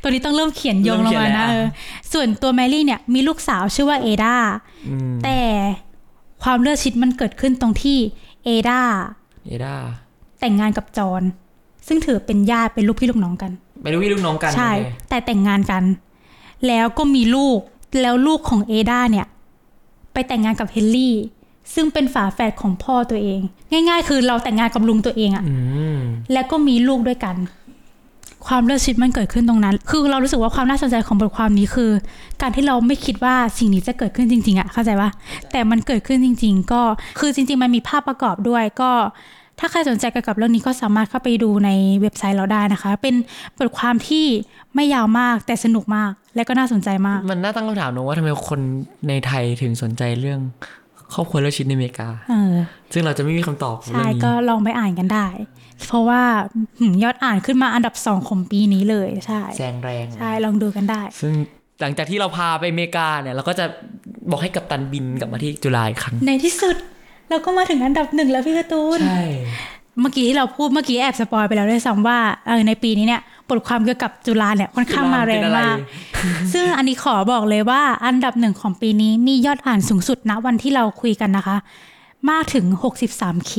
Speaker 3: ตัวนี้ต้องเริ่มเขียนโยงลงมานะเออส่วนตัวแมรี่เนี่ยมีลูกสาวชื่อว่าเอดา
Speaker 4: อืม
Speaker 3: แต่ ความเลือดชิดมันเกิดขึ้นตรงที่เอดา
Speaker 4: เอด้า
Speaker 3: แต่งงานกับจอห์นซึ่งถือเป็นญาติเป็นลูกพี่ลูกน้องกัน
Speaker 4: เป็นลูกพี่ลูกน้องกัน
Speaker 3: ใช่
Speaker 4: โอเค
Speaker 3: แต่แต่งงานกัน แล้วก็มีลูกแล้วลูกของเอดาเนี่ย ไปแต่งงานกับเฮนรี่ ซึ่งเป็นฝาแฝดของพ่อตัวเอง ง่าย ๆ คือเราแต่งงานกับลุงตัวเองอะ
Speaker 4: อืม
Speaker 3: แล้วก็มีลูกด้วยกัน ความเลือดชิดมันเกิดขึ้นตรงนั้น คือเรารู้สึกว่าความน่าสนใจของบทความนี้คือ การที่เราไม่คิดว่าสิ่งนี้จะเกิดขึ้นจริง ๆอะเข้าใจปะแต่มันเกิดขึ้นจริง ๆ ก็คือจริง ๆ มันมีภาพประกอบด้วยก็ถ้าใครสนใจเกี่ยวกับเรื่องนี้ก็สามารถเข้าไปดูในเว็บไซต์เราได้นะคะ เป็นบทความที่ไม่ยาวมากแต่สนุกมากและก็น่าสนใจมาก
Speaker 4: มันน่าตั้งคำถามนะว่าทำไมคนในไทยถึงสนใจเรื่อง ครอบครัวเลือดชิดในอเมริกา
Speaker 3: เออ
Speaker 4: ซึ่งเราจะไม่มีคำตอบ
Speaker 3: ใช่
Speaker 4: เรื่องนี้
Speaker 3: ก็ลองไปอ่านกันได้ เพราะว่าหืมยอดอ่านขึ้นมาอันดับสองของปีนี้เลยใช่
Speaker 4: แซงแรง
Speaker 3: ใช่ลองดูกันได้
Speaker 4: ซึ่งหลังจากที่เราพาไปอเมริกาเนี่ย เราก็จะบอกให้กับตันบินกลับมาที่จุฬาอีกครั้ง
Speaker 3: ในที่สุดเราก็มาถึงอันดับหนึ่งแล้วพี่การ์ตูน
Speaker 4: ใช่
Speaker 3: เมื่อกี้ที่เราพูดเมื่อกี้แอบสปอยไปแล้วด้วยซ้ำว่าเออในปีนี้เนี่ยบทความเกี่ยวกับจุฬาเนี่ยค่อนข้างมาแรงมาก ซึ่งอันนี้ขอบอกเลยว่าอันดับหนึ่งของปีนี้มียอดอ่านสูงสุดณวันที่เราคุยกันนะคะ มากถึง 63k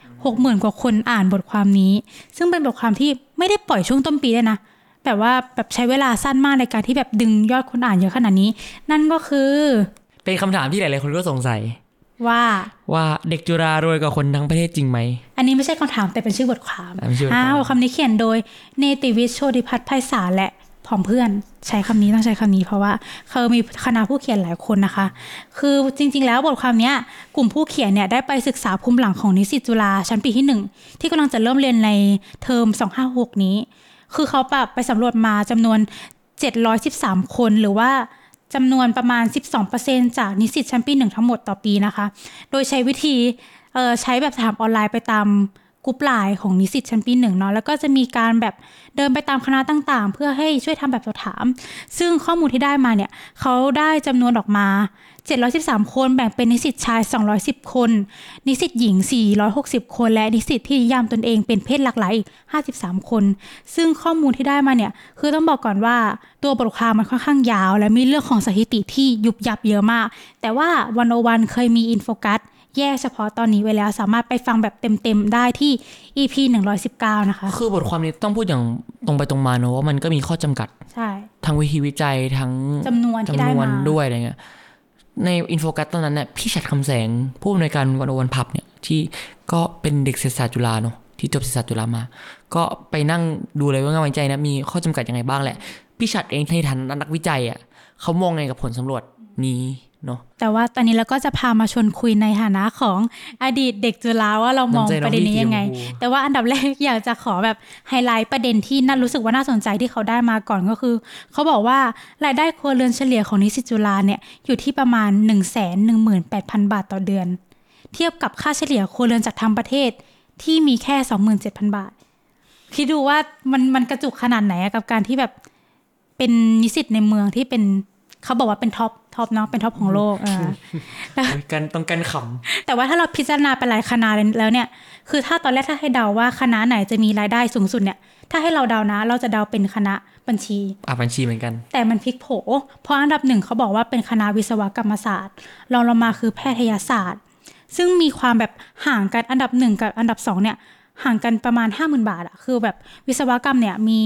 Speaker 3: 60,000กว่าคนอ่านบทความนี้ ซึ่งเป็นบทความที่ไม่ได้ปล่อยช่วงต้นปีด้วยนะ แบบว่าแบบใช้เวลาสั้นมากในการที่แบบดึงยอดคนอ่านเยอะขนาดนี้ นั่นก็คือ
Speaker 4: เป็นคำถามที่หลายๆคนก็สงสัย
Speaker 3: ว่า
Speaker 4: ว่าเด็กจุฬารวยกว่าคนทั้งประเทศจริงไหม
Speaker 3: อันนี้ไม่ใช่คำถามแต่เป็นชื่อบทความ
Speaker 4: อ่าเป็นชื่อบทความ
Speaker 3: อ่าบทความนี้เขียนโดยเนติวิทย์โชติพัฒน์ไพศาลและผอมเพื่อนใช้คำนี้ต้องใช้คำนี้เพราะว่าเขามีคณะผู้เขียนหลายคนนะคะ คือจริง ๆ แล้วบทความเนี้ยกลุ่มผู้เขียนเนี่ยได้ไปศึกษาภูมิหลังของนิสิตจุฬาชั้นปีที่หนึ่งที่กำลังจะเริ่มเรียนในเทอม 256 นี้ คือเขาแบบไปสำรวจมาจำนวน 713 คนหรือว่า จำนวนประมาณ 12%จากนิสิตชั้นปีหนึ่งทั้งหมดต่อปีนะคะ โดยใช้วิธีใช้แบบถามออนไลน์ไปตามกลุ่ปไลน์ของนิสิตชั้นปีหนึ่งเนาะแล้วก็จะมีการแบบเดินไปตามคณะต่างๆ เพื่อให้ช่วยทำแบบสอบถาม ซึ่งข้อมูลที่ได้มาเนี่ยเขาได้จำนวนออกมา 713 คนแบ่งเป็นนิสิตชาย 210 คน นิสิตหญิง 460 คน และนิสิตที่นิยามตนเองเป็นเพศหลากหลายอีก 53 คน ซึ่งข้อมูลที่ได้มาเนี่ย คือต้องบอกก่อนว่าตัวบทความมันค่อนข้างยาว และมีเรื่องของสถิติที่ยุบยับเยอะมาก แต่ว่า One O One เคยมี In Focus แยกเฉพาะตอนนี้ไว้แล้วสามารถไปฟังแบบเต็มๆได้ที่ EP 119 นะคะ
Speaker 4: คือบทความนี้ต้องพูดอย่างตรงไปตรงมาเนอะว่ามันก็มีข้อจำกัด
Speaker 3: ใช่
Speaker 4: ทั้งวิธีวิจัยทั้ง
Speaker 3: จำนวนที่ได้
Speaker 4: จำนวน
Speaker 3: มา
Speaker 4: ด้วยอะไรเงี้ย ใน In Focus ตอนนั้นเนี่ยพี่ฉัตร คำแสงผู้อำนวยการ One O One PUB เนี่ยที่ก็เป็นเด็กเศรษฐศาสตร์จุฬาเนาะที่จบเศรษฐศาสตร์จุฬามา ก็ไปนั่งดูเลยว่างานวิจัยนะมีข้อจำกัดยังไงบ้างแหละ พี่ฉัตรเองในฐานะนักวิจัยอะเขามองไงกับผลสำรวจนี้ เนาะ
Speaker 3: แต่ว่าตอนนี้เราก็จะพามาชวนคุยในฐานะของอดีตเด็กจุฬาว่าเรามอง
Speaker 4: น้ำใจน้อง
Speaker 3: ประเด็นนี้ยังไง
Speaker 4: พี่สีชมพู
Speaker 3: แต่ว่าอันดับแรกอยากจะขอแบบไฮไลท์ประเด็นที่น่ารู้สึกว่าน่าสนใจที่เขาได้มาก่อนก็คือ เขาบอกว่ารายได้ครัวเรือนเฉลี่ยของนิสิตจุฬาเนี่ยอยู่ที่ประมาณ 1 1 8 0 0 0 บาทต่อเดือน เทียบกับค่าเฉลี่ยครัวเรือนจากทั้งประเทศที่มีแค่ 27,000 บาท คิดดูว่ามันมันกระจุกขนาดไหนอะกับการที่แบบเป็นนิสิตในเมืองที่เป็นเขาบอกว่าเป็น top top เนาะเป็น top ของโลกอ่า
Speaker 4: กันต้องกันข
Speaker 3: แต่ว่าถ้าเราพิจารณาไปหลายคณะแล้วเนี่ย คือถ้าตอนแรกถ้าให้เดาว่าคณะไหนจะมีรายได้สูงสุดเนี่ย ถ้าให้เราเดานะ เราจะเดาเป็นคณะบัญชี
Speaker 4: อะบัญชีเหมือนกัน
Speaker 3: แต่มันพลิกโผเพราะอันดับหนึ่งเขาบอกว่าเป็นคณะวิศวกรรมศาสตร์รองลงมาคือแพทยศาสตร์ ซึ่งมีความแบบห่างกันอันดับหนึ่งกับอันดับสองเนี่ยห่างกันประมาณ 5 0,000 บาทอะคือแบบวิศวกรรมเนี่ยมี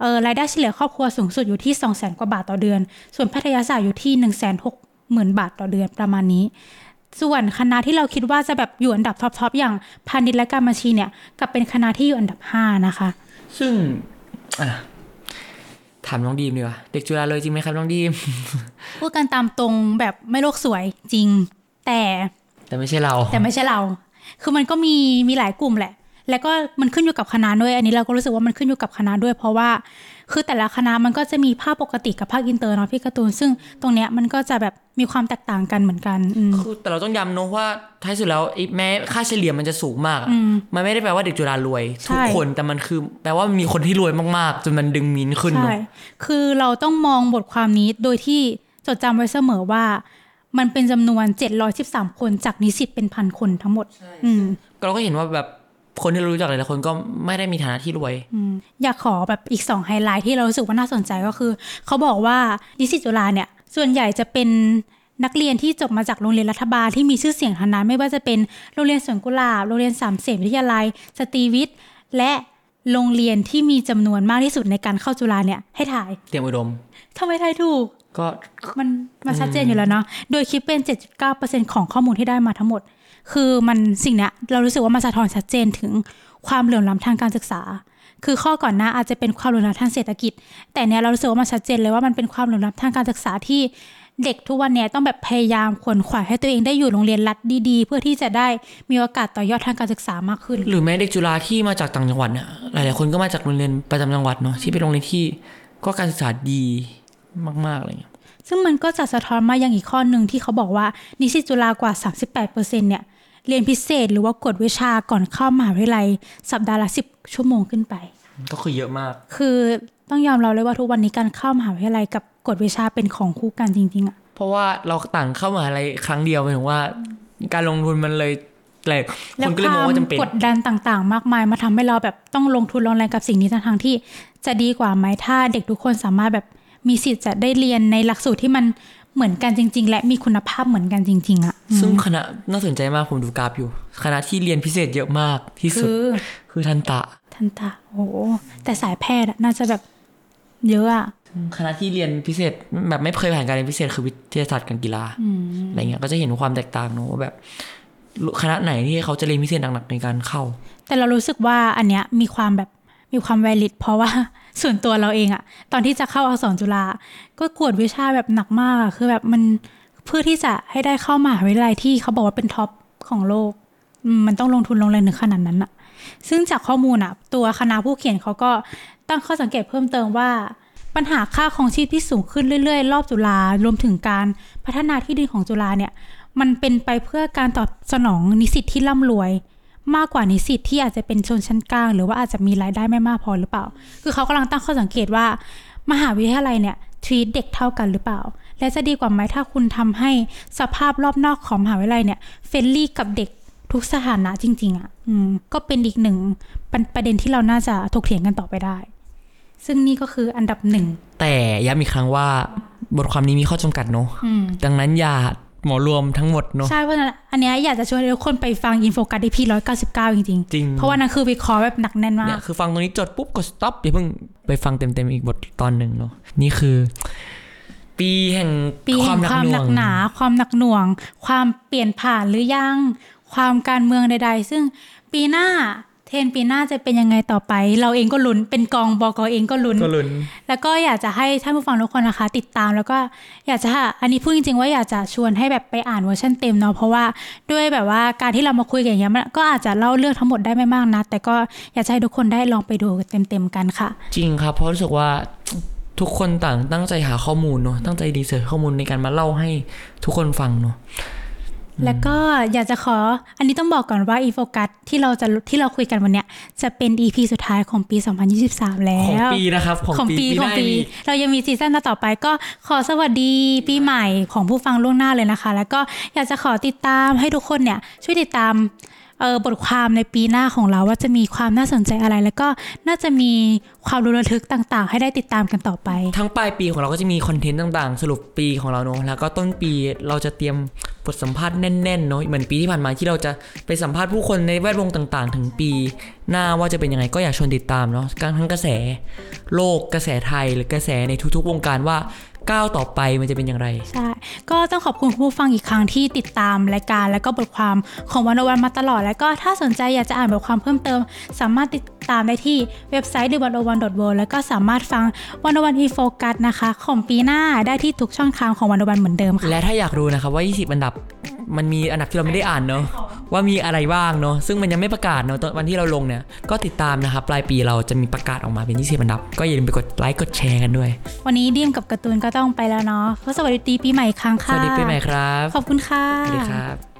Speaker 3: เออรายได้เฉลี่ยครอบครัวสูงสุดอยู่ที่ 2 0 0 0 0 0 กว่าบาทต่อเดือน ส่วนแพทยศาสตร์อยู่ที่ 1 6 0 0 0 0 บาทต่อเดือนประมาณนี้ ส่วนคณะที่เราคิดว่าจะแบบอยู่อันดับ top ๆอย่างพาณิชย์และการบัญชีเนี่ยกลับเป็นคณะที่อยู่อันดับ 5 นะคะ
Speaker 4: ซึ่งอะถามน้องดีมดีกว่าเด็กจุฬาเลยจริงไหมครับน้องดีม
Speaker 3: พูดกันตามตรงแบบไม่โลกสวยจริง แต่
Speaker 4: แต่ไม่ใช่เรา
Speaker 3: แต่ไม่ใช่เรา คือมันก็มีมีหลายกลุ่มแหละ แล้วก็มันขึ้นอยู่กับคณะด้วย อันนี้เราก็รู้สึกว่ามันขึ้นอยู่กับคณะด้วย เพราะว่า คือแต่ละคณะมันก็จะมีภาคปกติกับภาคอินเตอร์เนาะพี่การ์ตูน ซึ่งตรงเนี้ยมันก็จะแบบมีความแตกต่างกันเหมือนกันอืม
Speaker 4: คือแต่เราต้องย้ำเนอะว่าท้ายสุดแล้วไอ้แม้ค่าเฉลี่ยมันจะสูงมากอะมันไม่ได้แปลว่าเด็กจุฬารวย
Speaker 3: ใช่
Speaker 4: ทุกคน แต่มันคือแปลว่ามีคนที่รวยมากๆ จนมันดึงมินขึ้น
Speaker 3: ใช่
Speaker 4: เนอะ
Speaker 3: คือเราต้องมองบทความนี้โดยที่จดจำไว้เสมอว่ามันเป็นจำนวน 713 คนจากนิสิตเป็นพันคนทั้งหมดอืม
Speaker 4: เราก็เห็นว่าแบบ คนที่เรารู้จักหลายๆคนก็ไม่ได้มีฐานะที่รวย
Speaker 3: อยากขอแบบอีกสองไฮไลท์ที่เรารู้สึกว่าน่าสนใจก็คือ เขาบอกว่านิสิตจุฬาเนี่ย ส่วนใหญ่จะเป็นนักเรียนที่จบมาจากโรงเรียนรัฐบาลที่มีชื่อเสียงทั้งนั้น ไม่ว่าจะเป็นโรงเรียนสวนกุหลาบโรงเรียนสามเสนวิทยาลัย สตรีวิทย์ และโรงเรียนที่มีจำนวนมากที่สุดในการเข้าจุฬาเนี่ยให้ถ่าย
Speaker 4: เตรียมอุดม
Speaker 3: ทำไมทายถูก
Speaker 4: ก็
Speaker 3: มันมันชัดเจนอยู่แล้วเนาะโดยคิดเป็น 79%ของข้อมูลที่ได้มาทั้งหมด คือมันสิ่งเนี้ยเรารู้สึกว่ามันสะท้อนชัดเจนถึงความเหลื่อมล้ำทางการศึกษา คือข้อก่อนหน้าอาจจะเป็นความเหลื่อมล้ำทางเศรษฐกิจ แต่เนี้ยเรารู้สึกว่ามันชัดเจนเลยว่ามันเป็นความเหลื่อมล้ำทางการศึกษาที่เด็กทุกวันเนี้ยต้องแบบพยายามขวนขวายให้ตัวเองได้อยู่โรงเรียนรัฐดีๆ เพื่อที่จะได้มีโอกาสต่อยอดทางการศึกษามากขึ้น
Speaker 4: หรือแม้เด็กจุฬาที่มาจากต่างจังหวัดเนี่ยหลายๆคนก็มาจากโรงเรียนประจำจังหวัดเนาะที่เป็นโรงเรียนที่ก็การศึกษาดี มากๆอะไรเงี้ย
Speaker 3: ซึ่งมันก็จะสะท้อนมาอย่างอีกข้อหนึ่งที่เขาบอกว่านิสิตจุฬากว่า 38%เนี่ยเรียนพิเศษหรือว่ากวดวิชาก่อนเข้ามหาวิทยาลัย สัปดาห์ละ10ชั่วโมงขึ้นไป
Speaker 4: ก็คือเยอะมาก
Speaker 3: คือต้องยอมรับเลยว่าทุกวันนี้การเข้ามหาวิทยาลัยกับกวดวิชาเป็นของคู่กันจริงๆอะ
Speaker 4: เพราะว่าเราต่างเข้ามหาอะไรครั้งเดียวหมายถึงว่า การลงทุนมันเลยแปลก
Speaker 3: แล้
Speaker 4: ค
Speaker 3: วน
Speaker 4: ก็เลย
Speaker 3: ค
Speaker 4: มอง
Speaker 3: วาม
Speaker 4: ว่าจำเป็น
Speaker 3: กดดันต่างๆ มากมายมาทำให้เราแบบต้องลงทุนลงแรงกับสิ่งนี้ทั้งๆที่ จะดีกว่าไหมถ้าเด็กทุกคนสามารถแบบ มีสิทธิ์จะได้เรียนในหลักสูตรที่มันเหมือนกันจริง ๆ และมีคุณภาพเหมือนกันจริง ๆอะ
Speaker 4: ซึ่งคณะน่าสนใจมากผมดูกราฟอยู่ คณะที่เรียนพิเศษเยอะมากที่สุด
Speaker 3: คือ
Speaker 4: คือทันตะ
Speaker 3: ทันตาโอ้โหแต่สายแพทย์อะน่าจะแบบเยอะอะ
Speaker 4: คณะที่เรียนพิเศษแบบไม่เคยผ่านการเรียนพิเศษคือวิทยาศาสตร์การกีฬาอะไรเงี้ยก็จะเห็นความแตกต่างเนอะว่าแบบ คณะไหนที่เขาจะเรียนพิเศษหนักๆในการเข้า
Speaker 3: แต่เรารู้สึกว่าอันเนี้ยมีความแบบมีความ valid เพราะว่า ส่วนตัวเราเองอะตอนที่จะเข้าอักษรจุฬาก็กวดวิชาแบบหนักมากอะคือแบบมันเพื่อที่จะให้ได้เข้ามหาวิทยาลัยที่เขาบอกว่าเป็นท็อปของโลกมมันต้องลงทุนลงแรงถึงขนาดนั้นอะซึ่งจากข้อมูลอะตัวคณะผู้เขียนเขาก็ตั้งข้อสังเกตเพิ่มเติมว่าปัญหาค่าของชีพที่สูงขึ้นเรื่อยๆ รอบจุฬารวมถึงการพัฒนาที่ดินของจุฬาเนี่ย มันเป็นไปเพื่อการตอบสนองนิสิตที่ร่ำรวย มากกว่านิสิตที่อาจจะเป็นชนชั้นกลาง หรือว่าอาจจะมีรายได้ไม่มากพอหรือเปล่า คือเขากำลังตั้งข้อสังเกตว่า มหาวิทยาลัยเนี่ย treat เด็กเท่ากันหรือเปล่า และจะดีกว่าไหมถ้าคุณทำให้สภาพรอบนอกของมหาวิทยาลัยเนี่ย friendly กับเด็กทุกสถานะจริง ๆอะอืมก็เป็นอีกหนึ่งประประเด็นที่เราน่าจะถกเถียงกันต่อไปได้ ซึ่งนี่ก็คืออันดับหนึ่ง
Speaker 4: แต่ย้ำอีกครั้งว่าบทความนี้มีข้อจำกัดเนอะ
Speaker 3: อืม
Speaker 4: ดังนั้นอย่า หมอรวมทั้งหมดเนอะ
Speaker 3: ใช่เพราะฉะนั้นอันเนี้ยอยากจะชวนทุกคนไปฟัง In Focus EP ร้อยเก้าสิบเก้าจริง
Speaker 4: จริง
Speaker 3: ๆเพราะว่านั่นคือวิเคราะห์แบบหนักแน่นมา
Speaker 4: เนี่ยคือฟังตรงนี้จดปุ๊บกด stop อย่าเพิ่งไปฟังเต็มๆอีกบทตอนหนึ่งเนาะนี่คือ ปีแห่ง
Speaker 3: ปี
Speaker 4: ค
Speaker 3: แห่
Speaker 4: วาม
Speaker 3: ง
Speaker 4: หนัก
Speaker 3: ความ
Speaker 4: ห
Speaker 3: ห
Speaker 4: น่
Speaker 3: นั
Speaker 4: วง
Speaker 3: กหนา ความหนักหน่วง ความเปลี่ยนผ่านหรือยังความการเมืองใด ๆ ซึ่งปีหน้า เทรนด์ปีหน้าจะเป็นยังไงต่อไป เราเองก็ลุ้นเป็นกองบกเองก็ลุ้น
Speaker 4: ก็ลุ้น
Speaker 3: แล้วก็อยากจะให้ท่านผู้ฟังทุกคนนะคะ ติดตามแล้วก็อยากจะอันนี้พูดจริงๆว่าอยากจะชวนให้แบบไปอ่านเวอร์ชันเต็มเนาะเพราะว่าด้วยแบบว่าการที่เรามาคุยกันอย่างเงี้ยมันก็อาจจะเล่าเรื่องทั้งหมดได้ไม่มากนะแต่ก็อยากจะให้ทุกคนได้ลองไปดูเต็มๆกันค่ะ
Speaker 4: จริงครับเพราะรู้สึกว่าทุกคนต่างตั้งใจหาข้อมูลเนาะตั้งใจ research ข้อมูลในการมาเล่าให้ทุกคนฟังเนาะ
Speaker 3: แล้วก็อยากจะขอ อันนี้ต้องบอกก่อนว่า In Focus ที่เราจะที่เราคุยกันวันเนี้ยจะเป็น EP สุดท้ายของปี 2023 แล้ว
Speaker 4: ของปีนะครับของปี
Speaker 3: ของปี
Speaker 4: หน้านี้
Speaker 3: เรายังมีซีซั่นต่อไปก็ขอสวัสดีปีใหม่ของผู้ฟังล่วงหน้าเลยนะคะ แล้วก็อยากจะขอติดตามให้ทุกคนเนี่ยช่วยติดตาม เออบทความในปีหน้าของเราว่าจะมีความน่าสนใจอะไร แล้วก็น่าจะมีความรู้ระทึกต่างๆ ให้ได้ติดตามกันต่อไป
Speaker 4: ทั้งปลายปีของเราก็จะมีคอนเทนต์ต่างๆ สรุปปีของเราเนอะแล้วก็ต้นปีเราจะเตรียมบทสัมภาษณ์แน่นๆเนาะเหมือนปีที่ผ่านมาที่เราจะไปสัมภาษณ์ผู้คนในแวดวงต่างๆ ถึงปี หน้าว่าจะเป็นยังไงก็อยากชวนติดตามเนาะทั้งกระแสโลกกระแสไทยหรือกระแสในทุกๆ วงการว่า ก้าวต่อไปมันจะเป็นอย่างไร
Speaker 3: ใช่ ก็ต้องขอบคุณผู้ฟังอีกครั้งที่ติดตามรายการและก็บทความของวันวันมาตลอด แล้วก็ถ้าสนใจอยากจะอ่านบทความเพิ่มเติม สามารถติดตามได้ที่เว็บไซต์ the 1 1 w o r l d แล้วก็สามารถฟังวันวันอีโฟกัสนะคะ ของปีหน้าได้ที่ทุกช่องทางของวันวันเหมือนเดิมค่ะ
Speaker 4: และถ้าอยากรู้นะครับว่า 20 อันดับ มันมีอันดับที่เราไม่ได้อ่านเนาะว่ามีอะไรบ้างเนาะซึ่งมันยังไม่ประกาศเนาะตอนวันที่เราลงเนี่ยก็ติดตามนะครับปลายปีเราจะมีประกาศออกมาเป็น20อันดับ ก็อย่าลืมไปกดไลค์กดแชร์กันด้วย
Speaker 3: วันนี้ดีมกับการ์ตูนก็ต้องไปแล้วเนาะก็สวัสดีปีใหม่อีกครั้ง
Speaker 4: ส
Speaker 3: ค่ะ
Speaker 4: วัสดีปีใหม่ครับ
Speaker 3: ขอบคุณค่ะ
Speaker 4: สวัสดีครับ